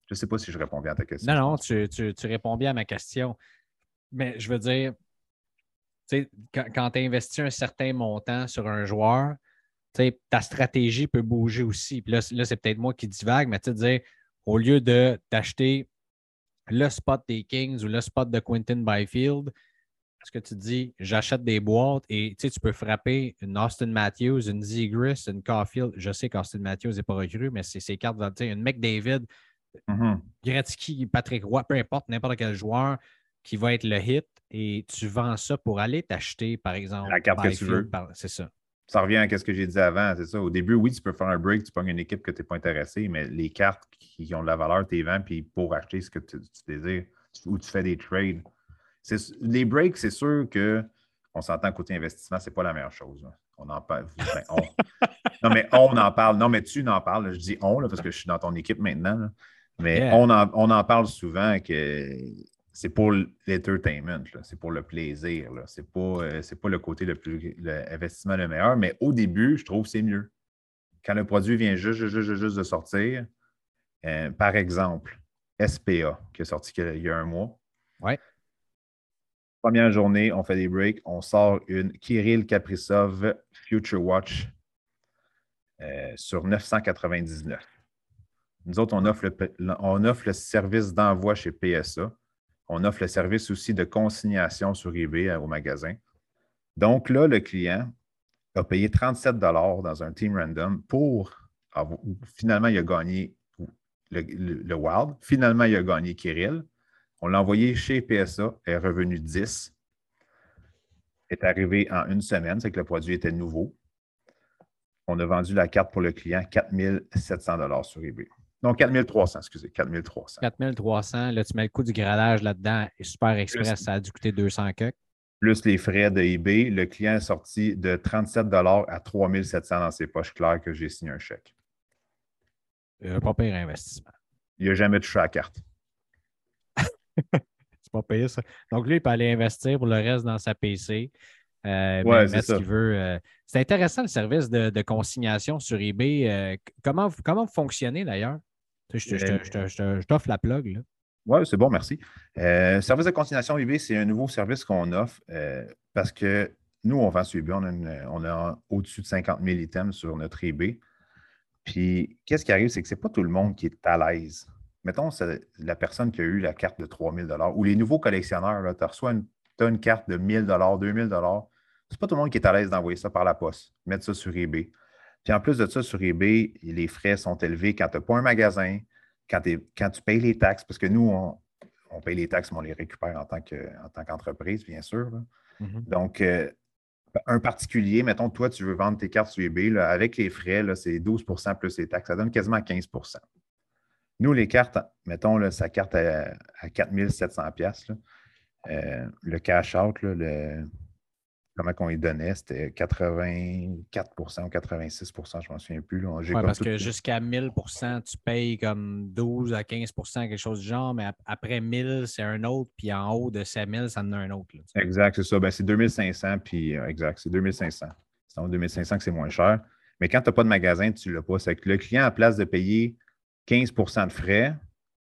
Je ne sais pas si je réponds bien à ta question. Non, non, tu, réponds bien à ma question. Mais je veux dire, quand, quand tu investis un certain montant sur un joueur, ta stratégie peut bouger aussi. Puis là, là, c'est peut-être moi qui divague, mais tu dire, au lieu de t'acheter le spot des Kings ou le spot de Quentin Byfield, est-ce que tu dis, j'achète des boîtes et tu tu peux frapper une Austin Matthews, une Zegris, une Caulfield. Je sais qu'Austin Matthews n'est pas recru, mais c'est ses cartes, tu sais, une McDavid, Mhm. Gretzky, Patrick Roy, peu importe, n'importe quel joueur qui va être le hit et tu vends ça pour aller t'acheter, par exemple. La carte que tu veux. C'est ça. Ça revient à ce que j'ai dit avant, c'est ça. Au début, oui, tu peux faire un break, tu pognes une équipe que tu n'es pas intéressé, mais les cartes qui ont de la valeur, tu les vends, puis pour acheter ce que tu, désires, ou tu fais des trades. Les breaks, c'est sûr que on s'entend côté investissement, ce n'est pas la meilleure chose. On en parle. Ben, non, mais on en parle. Non, mais tu en parles. Je dis on parce que je suis dans ton équipe maintenant. Mais on, en, on, en, parle souvent que c'est pour l'entertainment, c'est pour le plaisir. Ce n'est pas, euh, pas le côté le plus l'investissement le meilleur, mais au début, je trouve que c'est mieux. Quand le produit vient juste, juste, juste de sortir, euh, par exemple, SPA, qui est sorti il y a un mois. Ouais. Première journée, on fait des breaks, on sort une Kirill Kaprizov Future Watch euh, sur 999. Nous autres, on offre le service d'envoi chez PSA. On offre le service aussi de consignation sur eBay euh, au magasin. Donc là, le client a payé 37 dans un team random pour finalement, il a gagné le, Wild. Finalement, il a gagné Kirill. On l'a envoyé chez PSA, est revenu 10. Est arrivé en une semaine, c'est que le produit était nouveau. On a vendu la carte pour le client 4700 sur eBay. Non, 4300, excusez, 4300. 4300, là, tu mets le coût du gradage là-dedans et Super Express, ça a dû coûter 200 coques. Plus les frais de eBay, le client est sorti de 37 à 3700 dans ses poches claires que j'ai signé un chèque. Un pas pire investissement. Il n'a jamais touché à la carte. c'est pas pire, ça. Donc, lui, il peut aller investir pour le reste dans sa PC. Euh, c'est ce qu'il veut. Euh. c'est intéressant le service de, consignation sur eBay. Euh, comment, comment vous fonctionnez d'ailleurs? Je, t'offre la plug. Oui, c'est bon, merci. Service de consignation eBay, c'est un nouveau service qu'on offre parce que nous, on vend sur eBay, on a, au-dessus de 50 000 items sur notre eBay. Puis, qu'est-ce qui arrive, c'est que ce n'est pas tout le monde qui est à l'aise. Mettons, c'est la personne qui a eu la carte de 3 000 ou les nouveaux collectionneurs, tu reçois une, as une carte de 1 000 2 000 c'est pas tout le monde qui est à l'aise d'envoyer ça par la poste, mettre ça sur eBay. Puis en plus de ça, sur eBay, les frais sont élevés quand tu n'as pas un magasin, quand, quand, tu payes les taxes, parce que nous, on, paye les taxes, mais on les récupère en tant qu'entreprise, bien sûr. Mm-hmm. Donc, euh, un particulier, mettons, toi, tu veux vendre tes cartes sur eBay, avec les frais, c'est 12% plus les taxes. Ça donne quasiment 15 Nous, les cartes, mettons, là, sa carte à, à 4700 euh, le cash out, le, comment qu'on y donnait, c'était 84 ou 86 je ne m'en souviens plus. Oui, parce que jusqu'à 1000 tu payes comme 12 à 15 quelque chose du genre, mais après 1000, c'est un autre, puis en haut de 5000, ça en a un autre. exact, c'est ça. Ben, c'est 2500, puis euh, exact, c'est 2500. C'est en 2500 que c'est moins cher. Mais quand tu n'as pas de magasin, tu ne l'as pas. C'est que le client, à place de payer 15% de frais,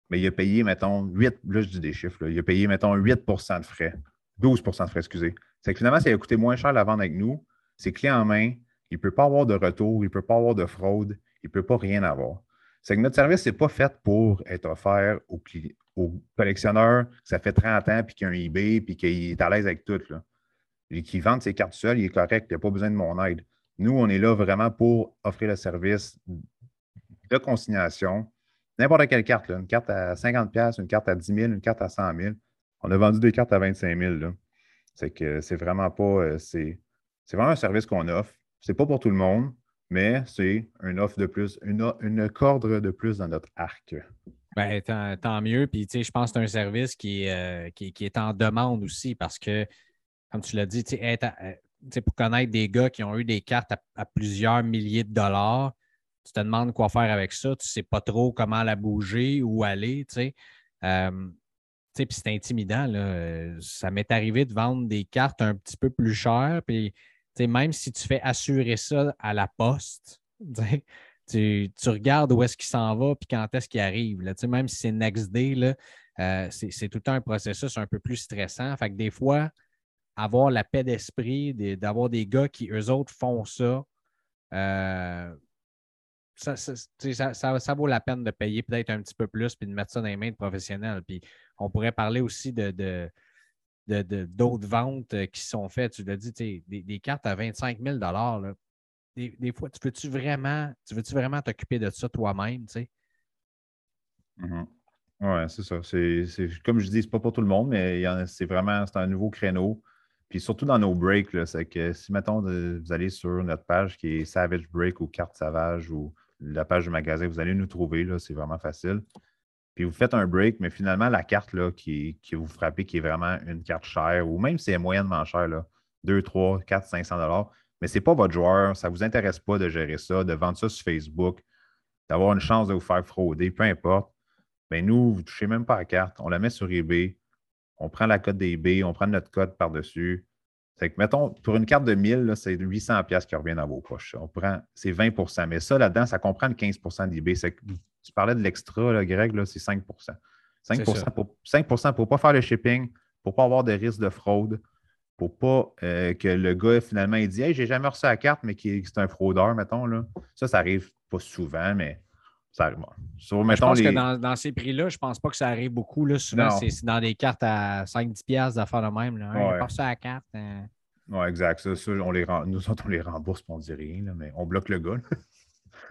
mais il a payé, mettons, 8, là je dis des chiffres, il a payé, mettons, 8% de frais. 12% de frais, excusez. C'est que finalement, ça a coûté moins cher la vente avec nous. C'est clé en main. Il ne peut pas avoir de retour, il ne peut pas avoir de fraude, il ne peut pas rien avoir. C'est que notre service n'est pas fait pour être offert aux, aux collectionneurs ça fait 30 ans, puis qu'il a un eBay, puis qu'il est à l'aise avec tout. Là. Et qu'il vende ses cartes seul, il est correct, il n'a pas besoin de mon aide. Nous, on est là vraiment pour offrir le service de consignation. N'importe quelle carte, une carte à 50$, une carte à 10 000, une carte à 100 000. On a vendu des cartes à 25 000. Là. C'est que c'est vraiment pas. Euh, c'est, vraiment un service qu'on offre. C'est pas pour tout le monde, mais c'est une offre de plus, une, une corde de plus dans notre arc. Ben, tant, mieux. Puis, tu sais, je pense que c'est un service qui, euh, qui, est en demande aussi parce que, comme tu l'as dit, tu sais, euh, pour connaître des gars qui ont eu des cartes à, plusieurs milliers de dollars, tu te demandes quoi faire avec ça. Tu ne sais pas trop comment la bouger, où aller, tu sais puis c'est intimidant. Là. Euh, ça m'est arrivé de vendre des cartes un petit peu plus chères. Puis, même si tu fais assurer ça à la poste, tu, regardes où est-ce qu'il s'en va puis quand est-ce qu'il arrive. Là. Même si c'est next day, là, euh, c'est, tout un processus un peu plus stressant. Fait que des fois, avoir la paix d'esprit, d'avoir des gars qui, eux autres, font ça, euh, ça, ça, vaut la peine de payer peut-être un petit peu plus puis de mettre ça dans les mains de professionnels. Puis on pourrait parler aussi de, d'autres ventes euh, qui sont faites. Tu l'as dit, des, cartes à 25 000 là. Des, fois, tu veux-tu vraiment, tu veux-tu vraiment t'occuper de ça toi-même, tu sais? Mm-hmm. Oui, c'est ça. C'est, comme je dis, c'est pas pour tout le monde, mais c'est vraiment c'est un nouveau créneau. Puis surtout dans nos breaks, c'est que si, mettons, vous allez sur notre page qui est Savage Break ou Carte Savage ou la page du magasin, vous allez nous trouver, c'est vraiment facile. Puis vous faites un break, mais finalement, la carte là, qui, vous frappez, qui est vraiment une carte chère, ou même si c'est moyennement cher, là, 2, 3, 4, 500 dollars, mais ce n'est pas votre joueur, ça ne vous intéresse pas de gérer ça, de vendre ça sur Facebook, d'avoir une chance de vous faire frauder, peu importe. Bien, nous, vous ne touchez même pas la carte, on la met sur eBay, on prend la cote d'eBay, on prend notre code par-dessus. C'est que, mettons, pour une carte de 1000, c'est 800 pièces qui reviennent dans vos poches. On prend, c'est 20% Mais ça, là-dedans, ça comprend le 15% d'eBay. Tu parlais de l'extra, Greg, là, c'est 5 5 pour, 5% pour ne pas faire le shipping, pour ne pas avoir de risque de fraude, pour pas euh, que le gars, finalement, il dit Hey, j'ai jamais reçu la carte, mais c'est un fraudeur, mettons. Là. Ça, ça arrive pas souvent, mais ça arrive. je pense que dans, ces prix-là, je pense pas que ça arrive beaucoup. Là. Souvent, c'est dans des cartes à 5-10$ d'affaires de même. Là. Hey, pas reçu la carte. Hein. Oui, exact. Ça, on les, nous autres, on les rembourse, on ne dit rien, mais on bloque le gars.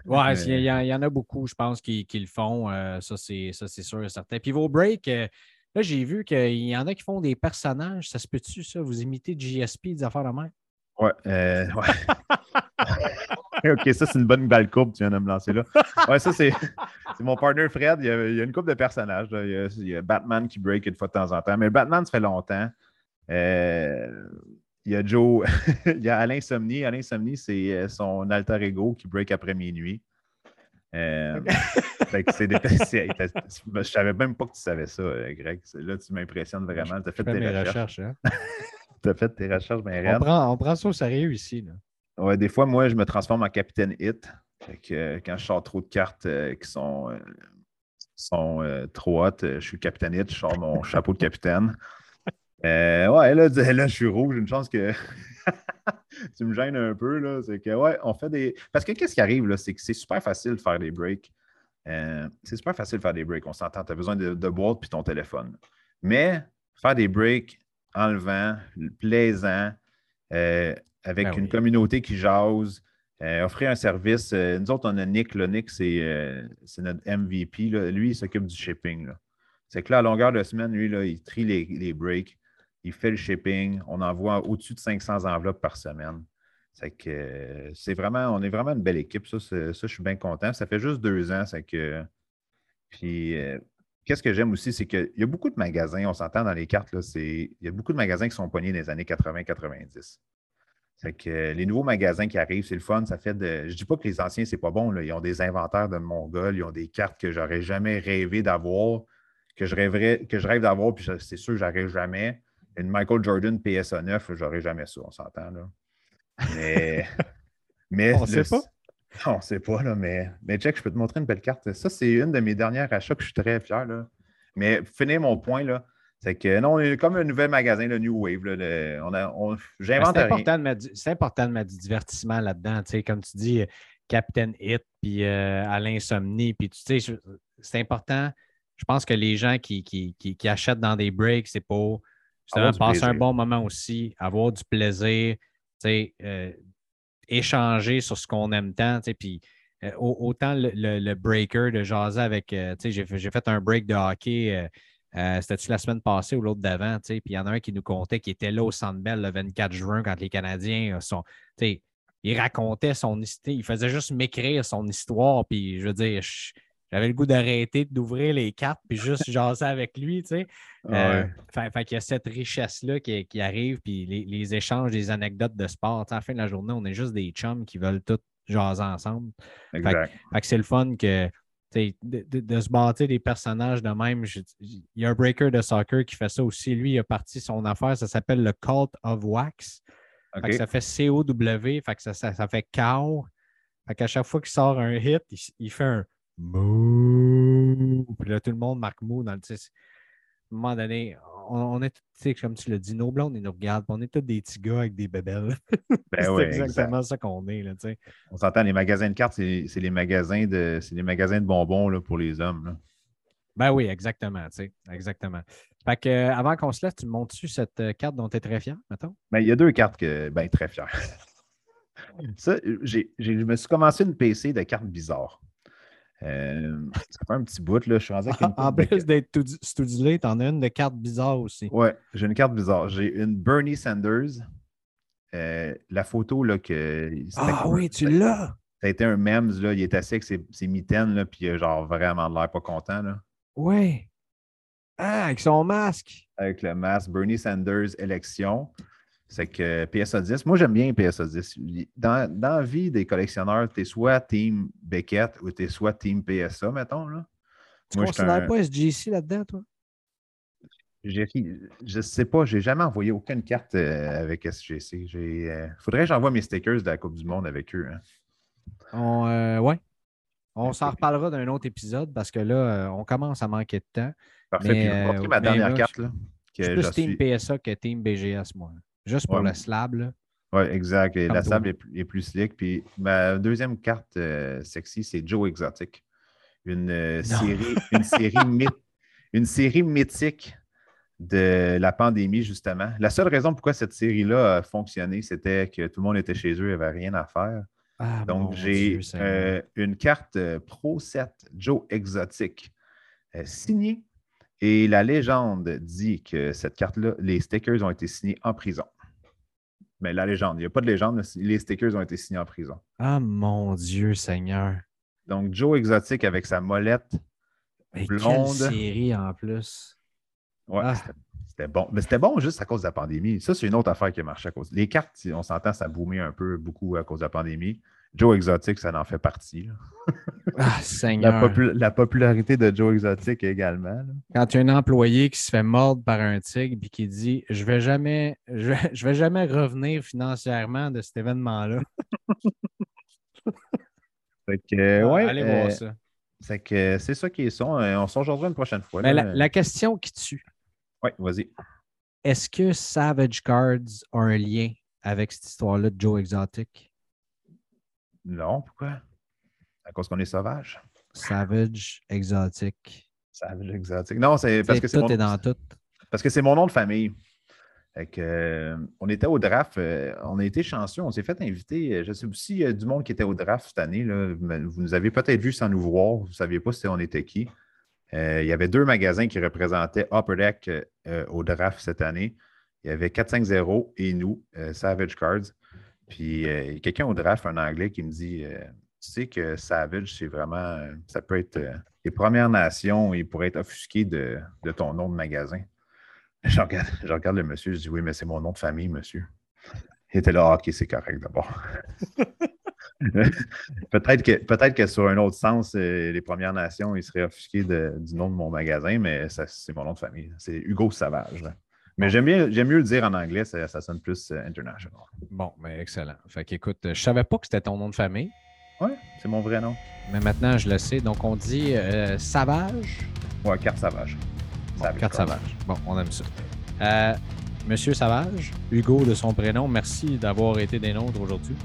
Oui, il y, en a beaucoup, je pense, qui, le font. Euh, ça, c'est sûr et certain. Puis vos breaks, euh, là, j'ai vu qu'il y en a qui font des personnages. Ça se peut-tu, ça? Vous imitez GSP, des affaires de même? Ouais. Euh, ouais. OK, ça, c'est une bonne balle courbe, tu viens de me lancer là. Ouais, ça, c'est mon partner Fred. Il y, a, il y a une couple de personnages. Il, y a, Batman qui break une fois de temps en temps. Mais Batman, ça fait longtemps. Euh, il y a Joe, il y a Alain Somni. Alain Somni, c'est euh, son alter ego qui break après minuit. Euh, c'est je savais même pas que tu savais ça, euh, Greg. Là, tu m'impressionnes vraiment. Tu as fait tes recherches. Hein? tu as fait tes recherches bien on prend, on prend ça au sérieux ici. Là. Ouais, des fois, moi, je me transforme en capitaine hit. quand je sors trop de cartes qui sont, sont trop hautes, je suis capitaine hit, je sors mon chapeau de capitaine. Euh, ouais, là, là, je suis rouge. Une chance que tu me gênes un peu. Là. C'est que, ouais, on fait des. Parce que qu'est-ce qui arrive, là, c'est que c'est super facile de faire des breaks. Euh, c'est super facile de faire des breaks. On s'entend. Tu as besoin de, de boîte puis ton téléphone. Mais faire des breaks enlevant, plaisant, euh, avec ben une communauté qui jase, offrir un service. nous autres, on a Nick. Là. Nick, c'est notre MVP. Lui, il s'occupe du shipping. C'est que là, à longueur de semaine, lui, là, il trie les, les breaks il fait le shipping. On envoie au-dessus de 500 enveloppes par semaine. C'est que c'est vraiment, on est vraiment une belle équipe. Ça, ça, je suis bien content. Ça fait juste deux ans. C'est que. Puis, euh, qu'est-ce que j'aime aussi, c'est qu'il y a beaucoup de magasins, on s'entend dans les cartes, là, il y a beaucoup de magasins qui sont pognés dans les années 80-90. C'est que les nouveaux magasins qui arrivent, c'est le fun. Ça fait de. Je dis pas que les anciens, c'est pas bon. Là. Ils ont des inventaires de Mongol, ils ont des cartes que j'aurais jamais rêvé d'avoir, que je rêverais, que je rêve d'avoir, puis c'est sûr que j'arrive jamais une Michael Jordan PSA 9, j'aurais jamais ça, on s'entend. Là. Mais. mais on ne sait pas. on ne sait pas, là, mais, mais Jack, je peux te montrer une belle carte. Ça, c'est une de mes dernières achats que je suis très fier. Là. Mais finir mon point, là, c'est que non, on est comme un nouvel magasin, le New Wave. Là, on a, on, j'invente c'est, important de mettre, c'est important de mettre du divertissement là-dedans. Comme tu dis, Captain Hit, puis euh, Alain Somni, puis tu sais, c'est important. Je pense que les gens qui, qui, qui achètent dans des breaks, c'est pour passer un bon moment aussi, avoir du plaisir, euh, échanger sur ce qu'on aime tant. Puis euh, autant le, breaker de jaser avec. Euh, j'ai fait un break de hockey. C'était-tu la semaine passée ou l'autre d'avant? Puis il y en a un qui nous comptait qui était là au Centre le 24 juin quand les Canadiens sont. Il racontait son histoire. Il faisait juste m'écrire son histoire. Puis je veux dire, j'avais le goût d'arrêter, d'ouvrir les cartes, puis juste jaser avec lui, tu sais? Euh, fait, qu'il y a cette richesse-là qui, arrive, puis les, échanges, des anecdotes de sport. à la fin de la journée, on est juste des chums qui veulent tout jaser ensemble. Exact. Fait, que c'est le fun que de, se bâtir des personnages de même. il y a un breaker de soccer qui fait ça aussi. Lui, il a parti son affaire, ça s'appelle le Cult of Wax. ça fait C-O-W, fait que ça, ça, fait cow. Fait qu'à chaque fois qu'il sort un hit, il fait un Mou. Puis là, tout le monde marque mou dans le. À un moment donné, on, est, comme tu l'as dit, nos blondes, ils nous regardent. On est tous des petits gars avec des bébelles. Ben c'est exactement ça qu'on est. Là, on s'entend, les magasins de cartes, c'est les magasins de les magasins de bonbons là, pour les hommes. Là. Ben oui, exactement. Exactement. Fait que, euh, avant qu'on se laisse, tu me montres-tu cette euh, carte dont tu es très fier, mettons? Ben, il y a deux cartes que ben très fier. ça, je me suis commencé une PC de cartes bizarres. Euh, ça fait un petit bout, là. Je suis rendu avec une En plus d'être tout t'en as une de carte bizarre aussi. Ouais, j'ai une carte bizarre. J'ai une Bernie Sanders. Euh, la photo, là, que. Ah oui, tu l'as! Ça a été un memes, là. Il est assis avec ses, ses mitaines, là, puis genre vraiment l'air pas content, là. Oui. Ah, avec son masque. Avec le masque Bernie Sanders élection. C'est que PSA 10, moi j'aime bien PSA 10. Dans, dans la vie des collectionneurs, tu es soit team Beckett ou tu es soit team PSA, mettons. Là. Tu j'étais considères un- pas SGC là-dedans, toi? Je sais pas, j'ai jamais envoyé aucune carte euh, avec SGC. J'ai, euh, faudrait que j'envoie mes stickers de la Coupe du Monde avec eux. hein. On, euh, ouais. On s'en reparlera d'un autre épisode parce que là, on commence à manquer de temps. Parfait. Mais, Puis je vais ma dernière carte. Là, Je que suis plus Team suis- PSA que Team BGS, moi. Juste pour Ouais, le slab, là. Oui, exact. Et la sable est, plus- est plus slick. Puis ma deuxième carte euh, sexy, c'est Joe Exotic. Une, euh, série, une, série myth- une série mythique de la pandémie, justement. La seule raison pourquoi cette série-là a fonctionné, c'était que tout le monde était chez eux, il n'y avait rien à faire. Ah, Donc, j'ai euh, une carte Pro 7 Joe Exotic signée. Et la légende dit que cette carte-là, les stickers ont été signés en prison. Mais la légende, il n'y a pas de légende, les stickers ont été signés en prison. Ah, mon Dieu, Seigneur. Donc, Joe Exotic avec sa molette. Mais Blonde. quelle série en plus. Ouais, Ah. c'était- bon. Mais c'était bon juste à cause de la pandémie. Ça, c'est une autre affaire qui a marché à cause. Les cartes, on s'entend, ça boomé un peu beaucoup à cause de la pandémie. Joe Exotic, ça en fait partie. là. Ah, La, Seigneur. la popularité de Joe Exotic également. là. Quand tu as un employé qui se fait mordre par un tigre et qui dit Je vais jamais, je vais, je vais jamais revenir financièrement de cet événement-là. Fait que, euh, ouais, allez euh, voir ça. C'est que c'est ça qui est son. Euh, On s'en rejoindra une prochaine fois. Mais là. la, la question qui tue, Ouais, vas-y. est-ce que Savage Cards a un lien avec cette histoire-là de Joe Exotic? Non, pourquoi? À cause qu'on est sauvage? Savage Exotic. Savage exotique. Non, c'est parce que c'est tout mon, est dans tout. parce que c'est mon nom de famille. Fait que, euh, on était au draft, euh, on a été chanceux, on s'est fait inviter. euh, Je sais s'il y a du monde qui était au draft cette année. là, vous nous avez peut-être vu sans nous voir, vous ne saviez pas si on était qui. Euh, il y avait deux magasins qui représentaient Upper Deck euh, au draft cette année. Il y avait 450 et nous, euh, Savage Cards. Puis euh, quelqu'un au draft, un anglais, qui me dit euh, Tu sais que Savage, c'est vraiment. ça peut être. euh, les Premières Nations, il pourrait être offusqué de, ton nom de magasin. Je regarde, le monsieur, je dis Oui, mais c'est mon nom de famille, monsieur. Il était là, Ah, ok, c'est correct d'abord. peut-être, que, peut-être que sur un autre sens, les Premières Nations, ils seraient offusqués du nom de mon magasin, mais c'est mon nom de famille. C'est Hugo Savage. là. Mais j'aime, bien, j'aime mieux le dire en anglais, ça, ça sonne plus euh, international. Bon, mais excellent. Fait qu'écoute, je savais pas que c'était ton nom de famille, Oui, c'est mon vrai nom. mais maintenant je le sais. Donc on dit euh, Savage. Ouais, carte Savage. Bon, Savage carte. Savage. Bon, on aime ça. Euh, Monsieur Savage, Hugo de son prénom, merci d'avoir été des nôtres aujourd'hui.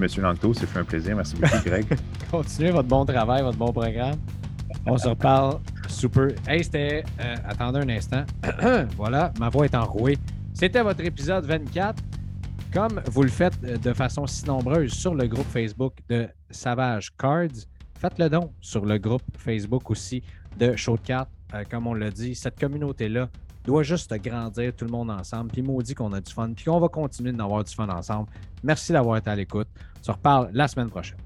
Monsieur Langto, c'est fait un plaisir. Merci beaucoup, Greg. Continuez votre bon travail, votre bon programme. On se reparle. Super. Hey, c'était. euh, attendez un instant. voilà, ma voix est enrouée. C'était votre épisode 24. Comme vous le faites euh, de façon si nombreuse sur le groupe Facebook de Savage Cards, faites-le donc sur le groupe Facebook aussi de Show de. Euh, comme on l'a dit, cette communauté-là doit juste grandir tout le monde ensemble. Puis maudit qu'on a du fun. Puis qu'on va continuer d'en avoir du fun ensemble. Merci d'avoir été à l'écoute. On se reparle la semaine prochaine.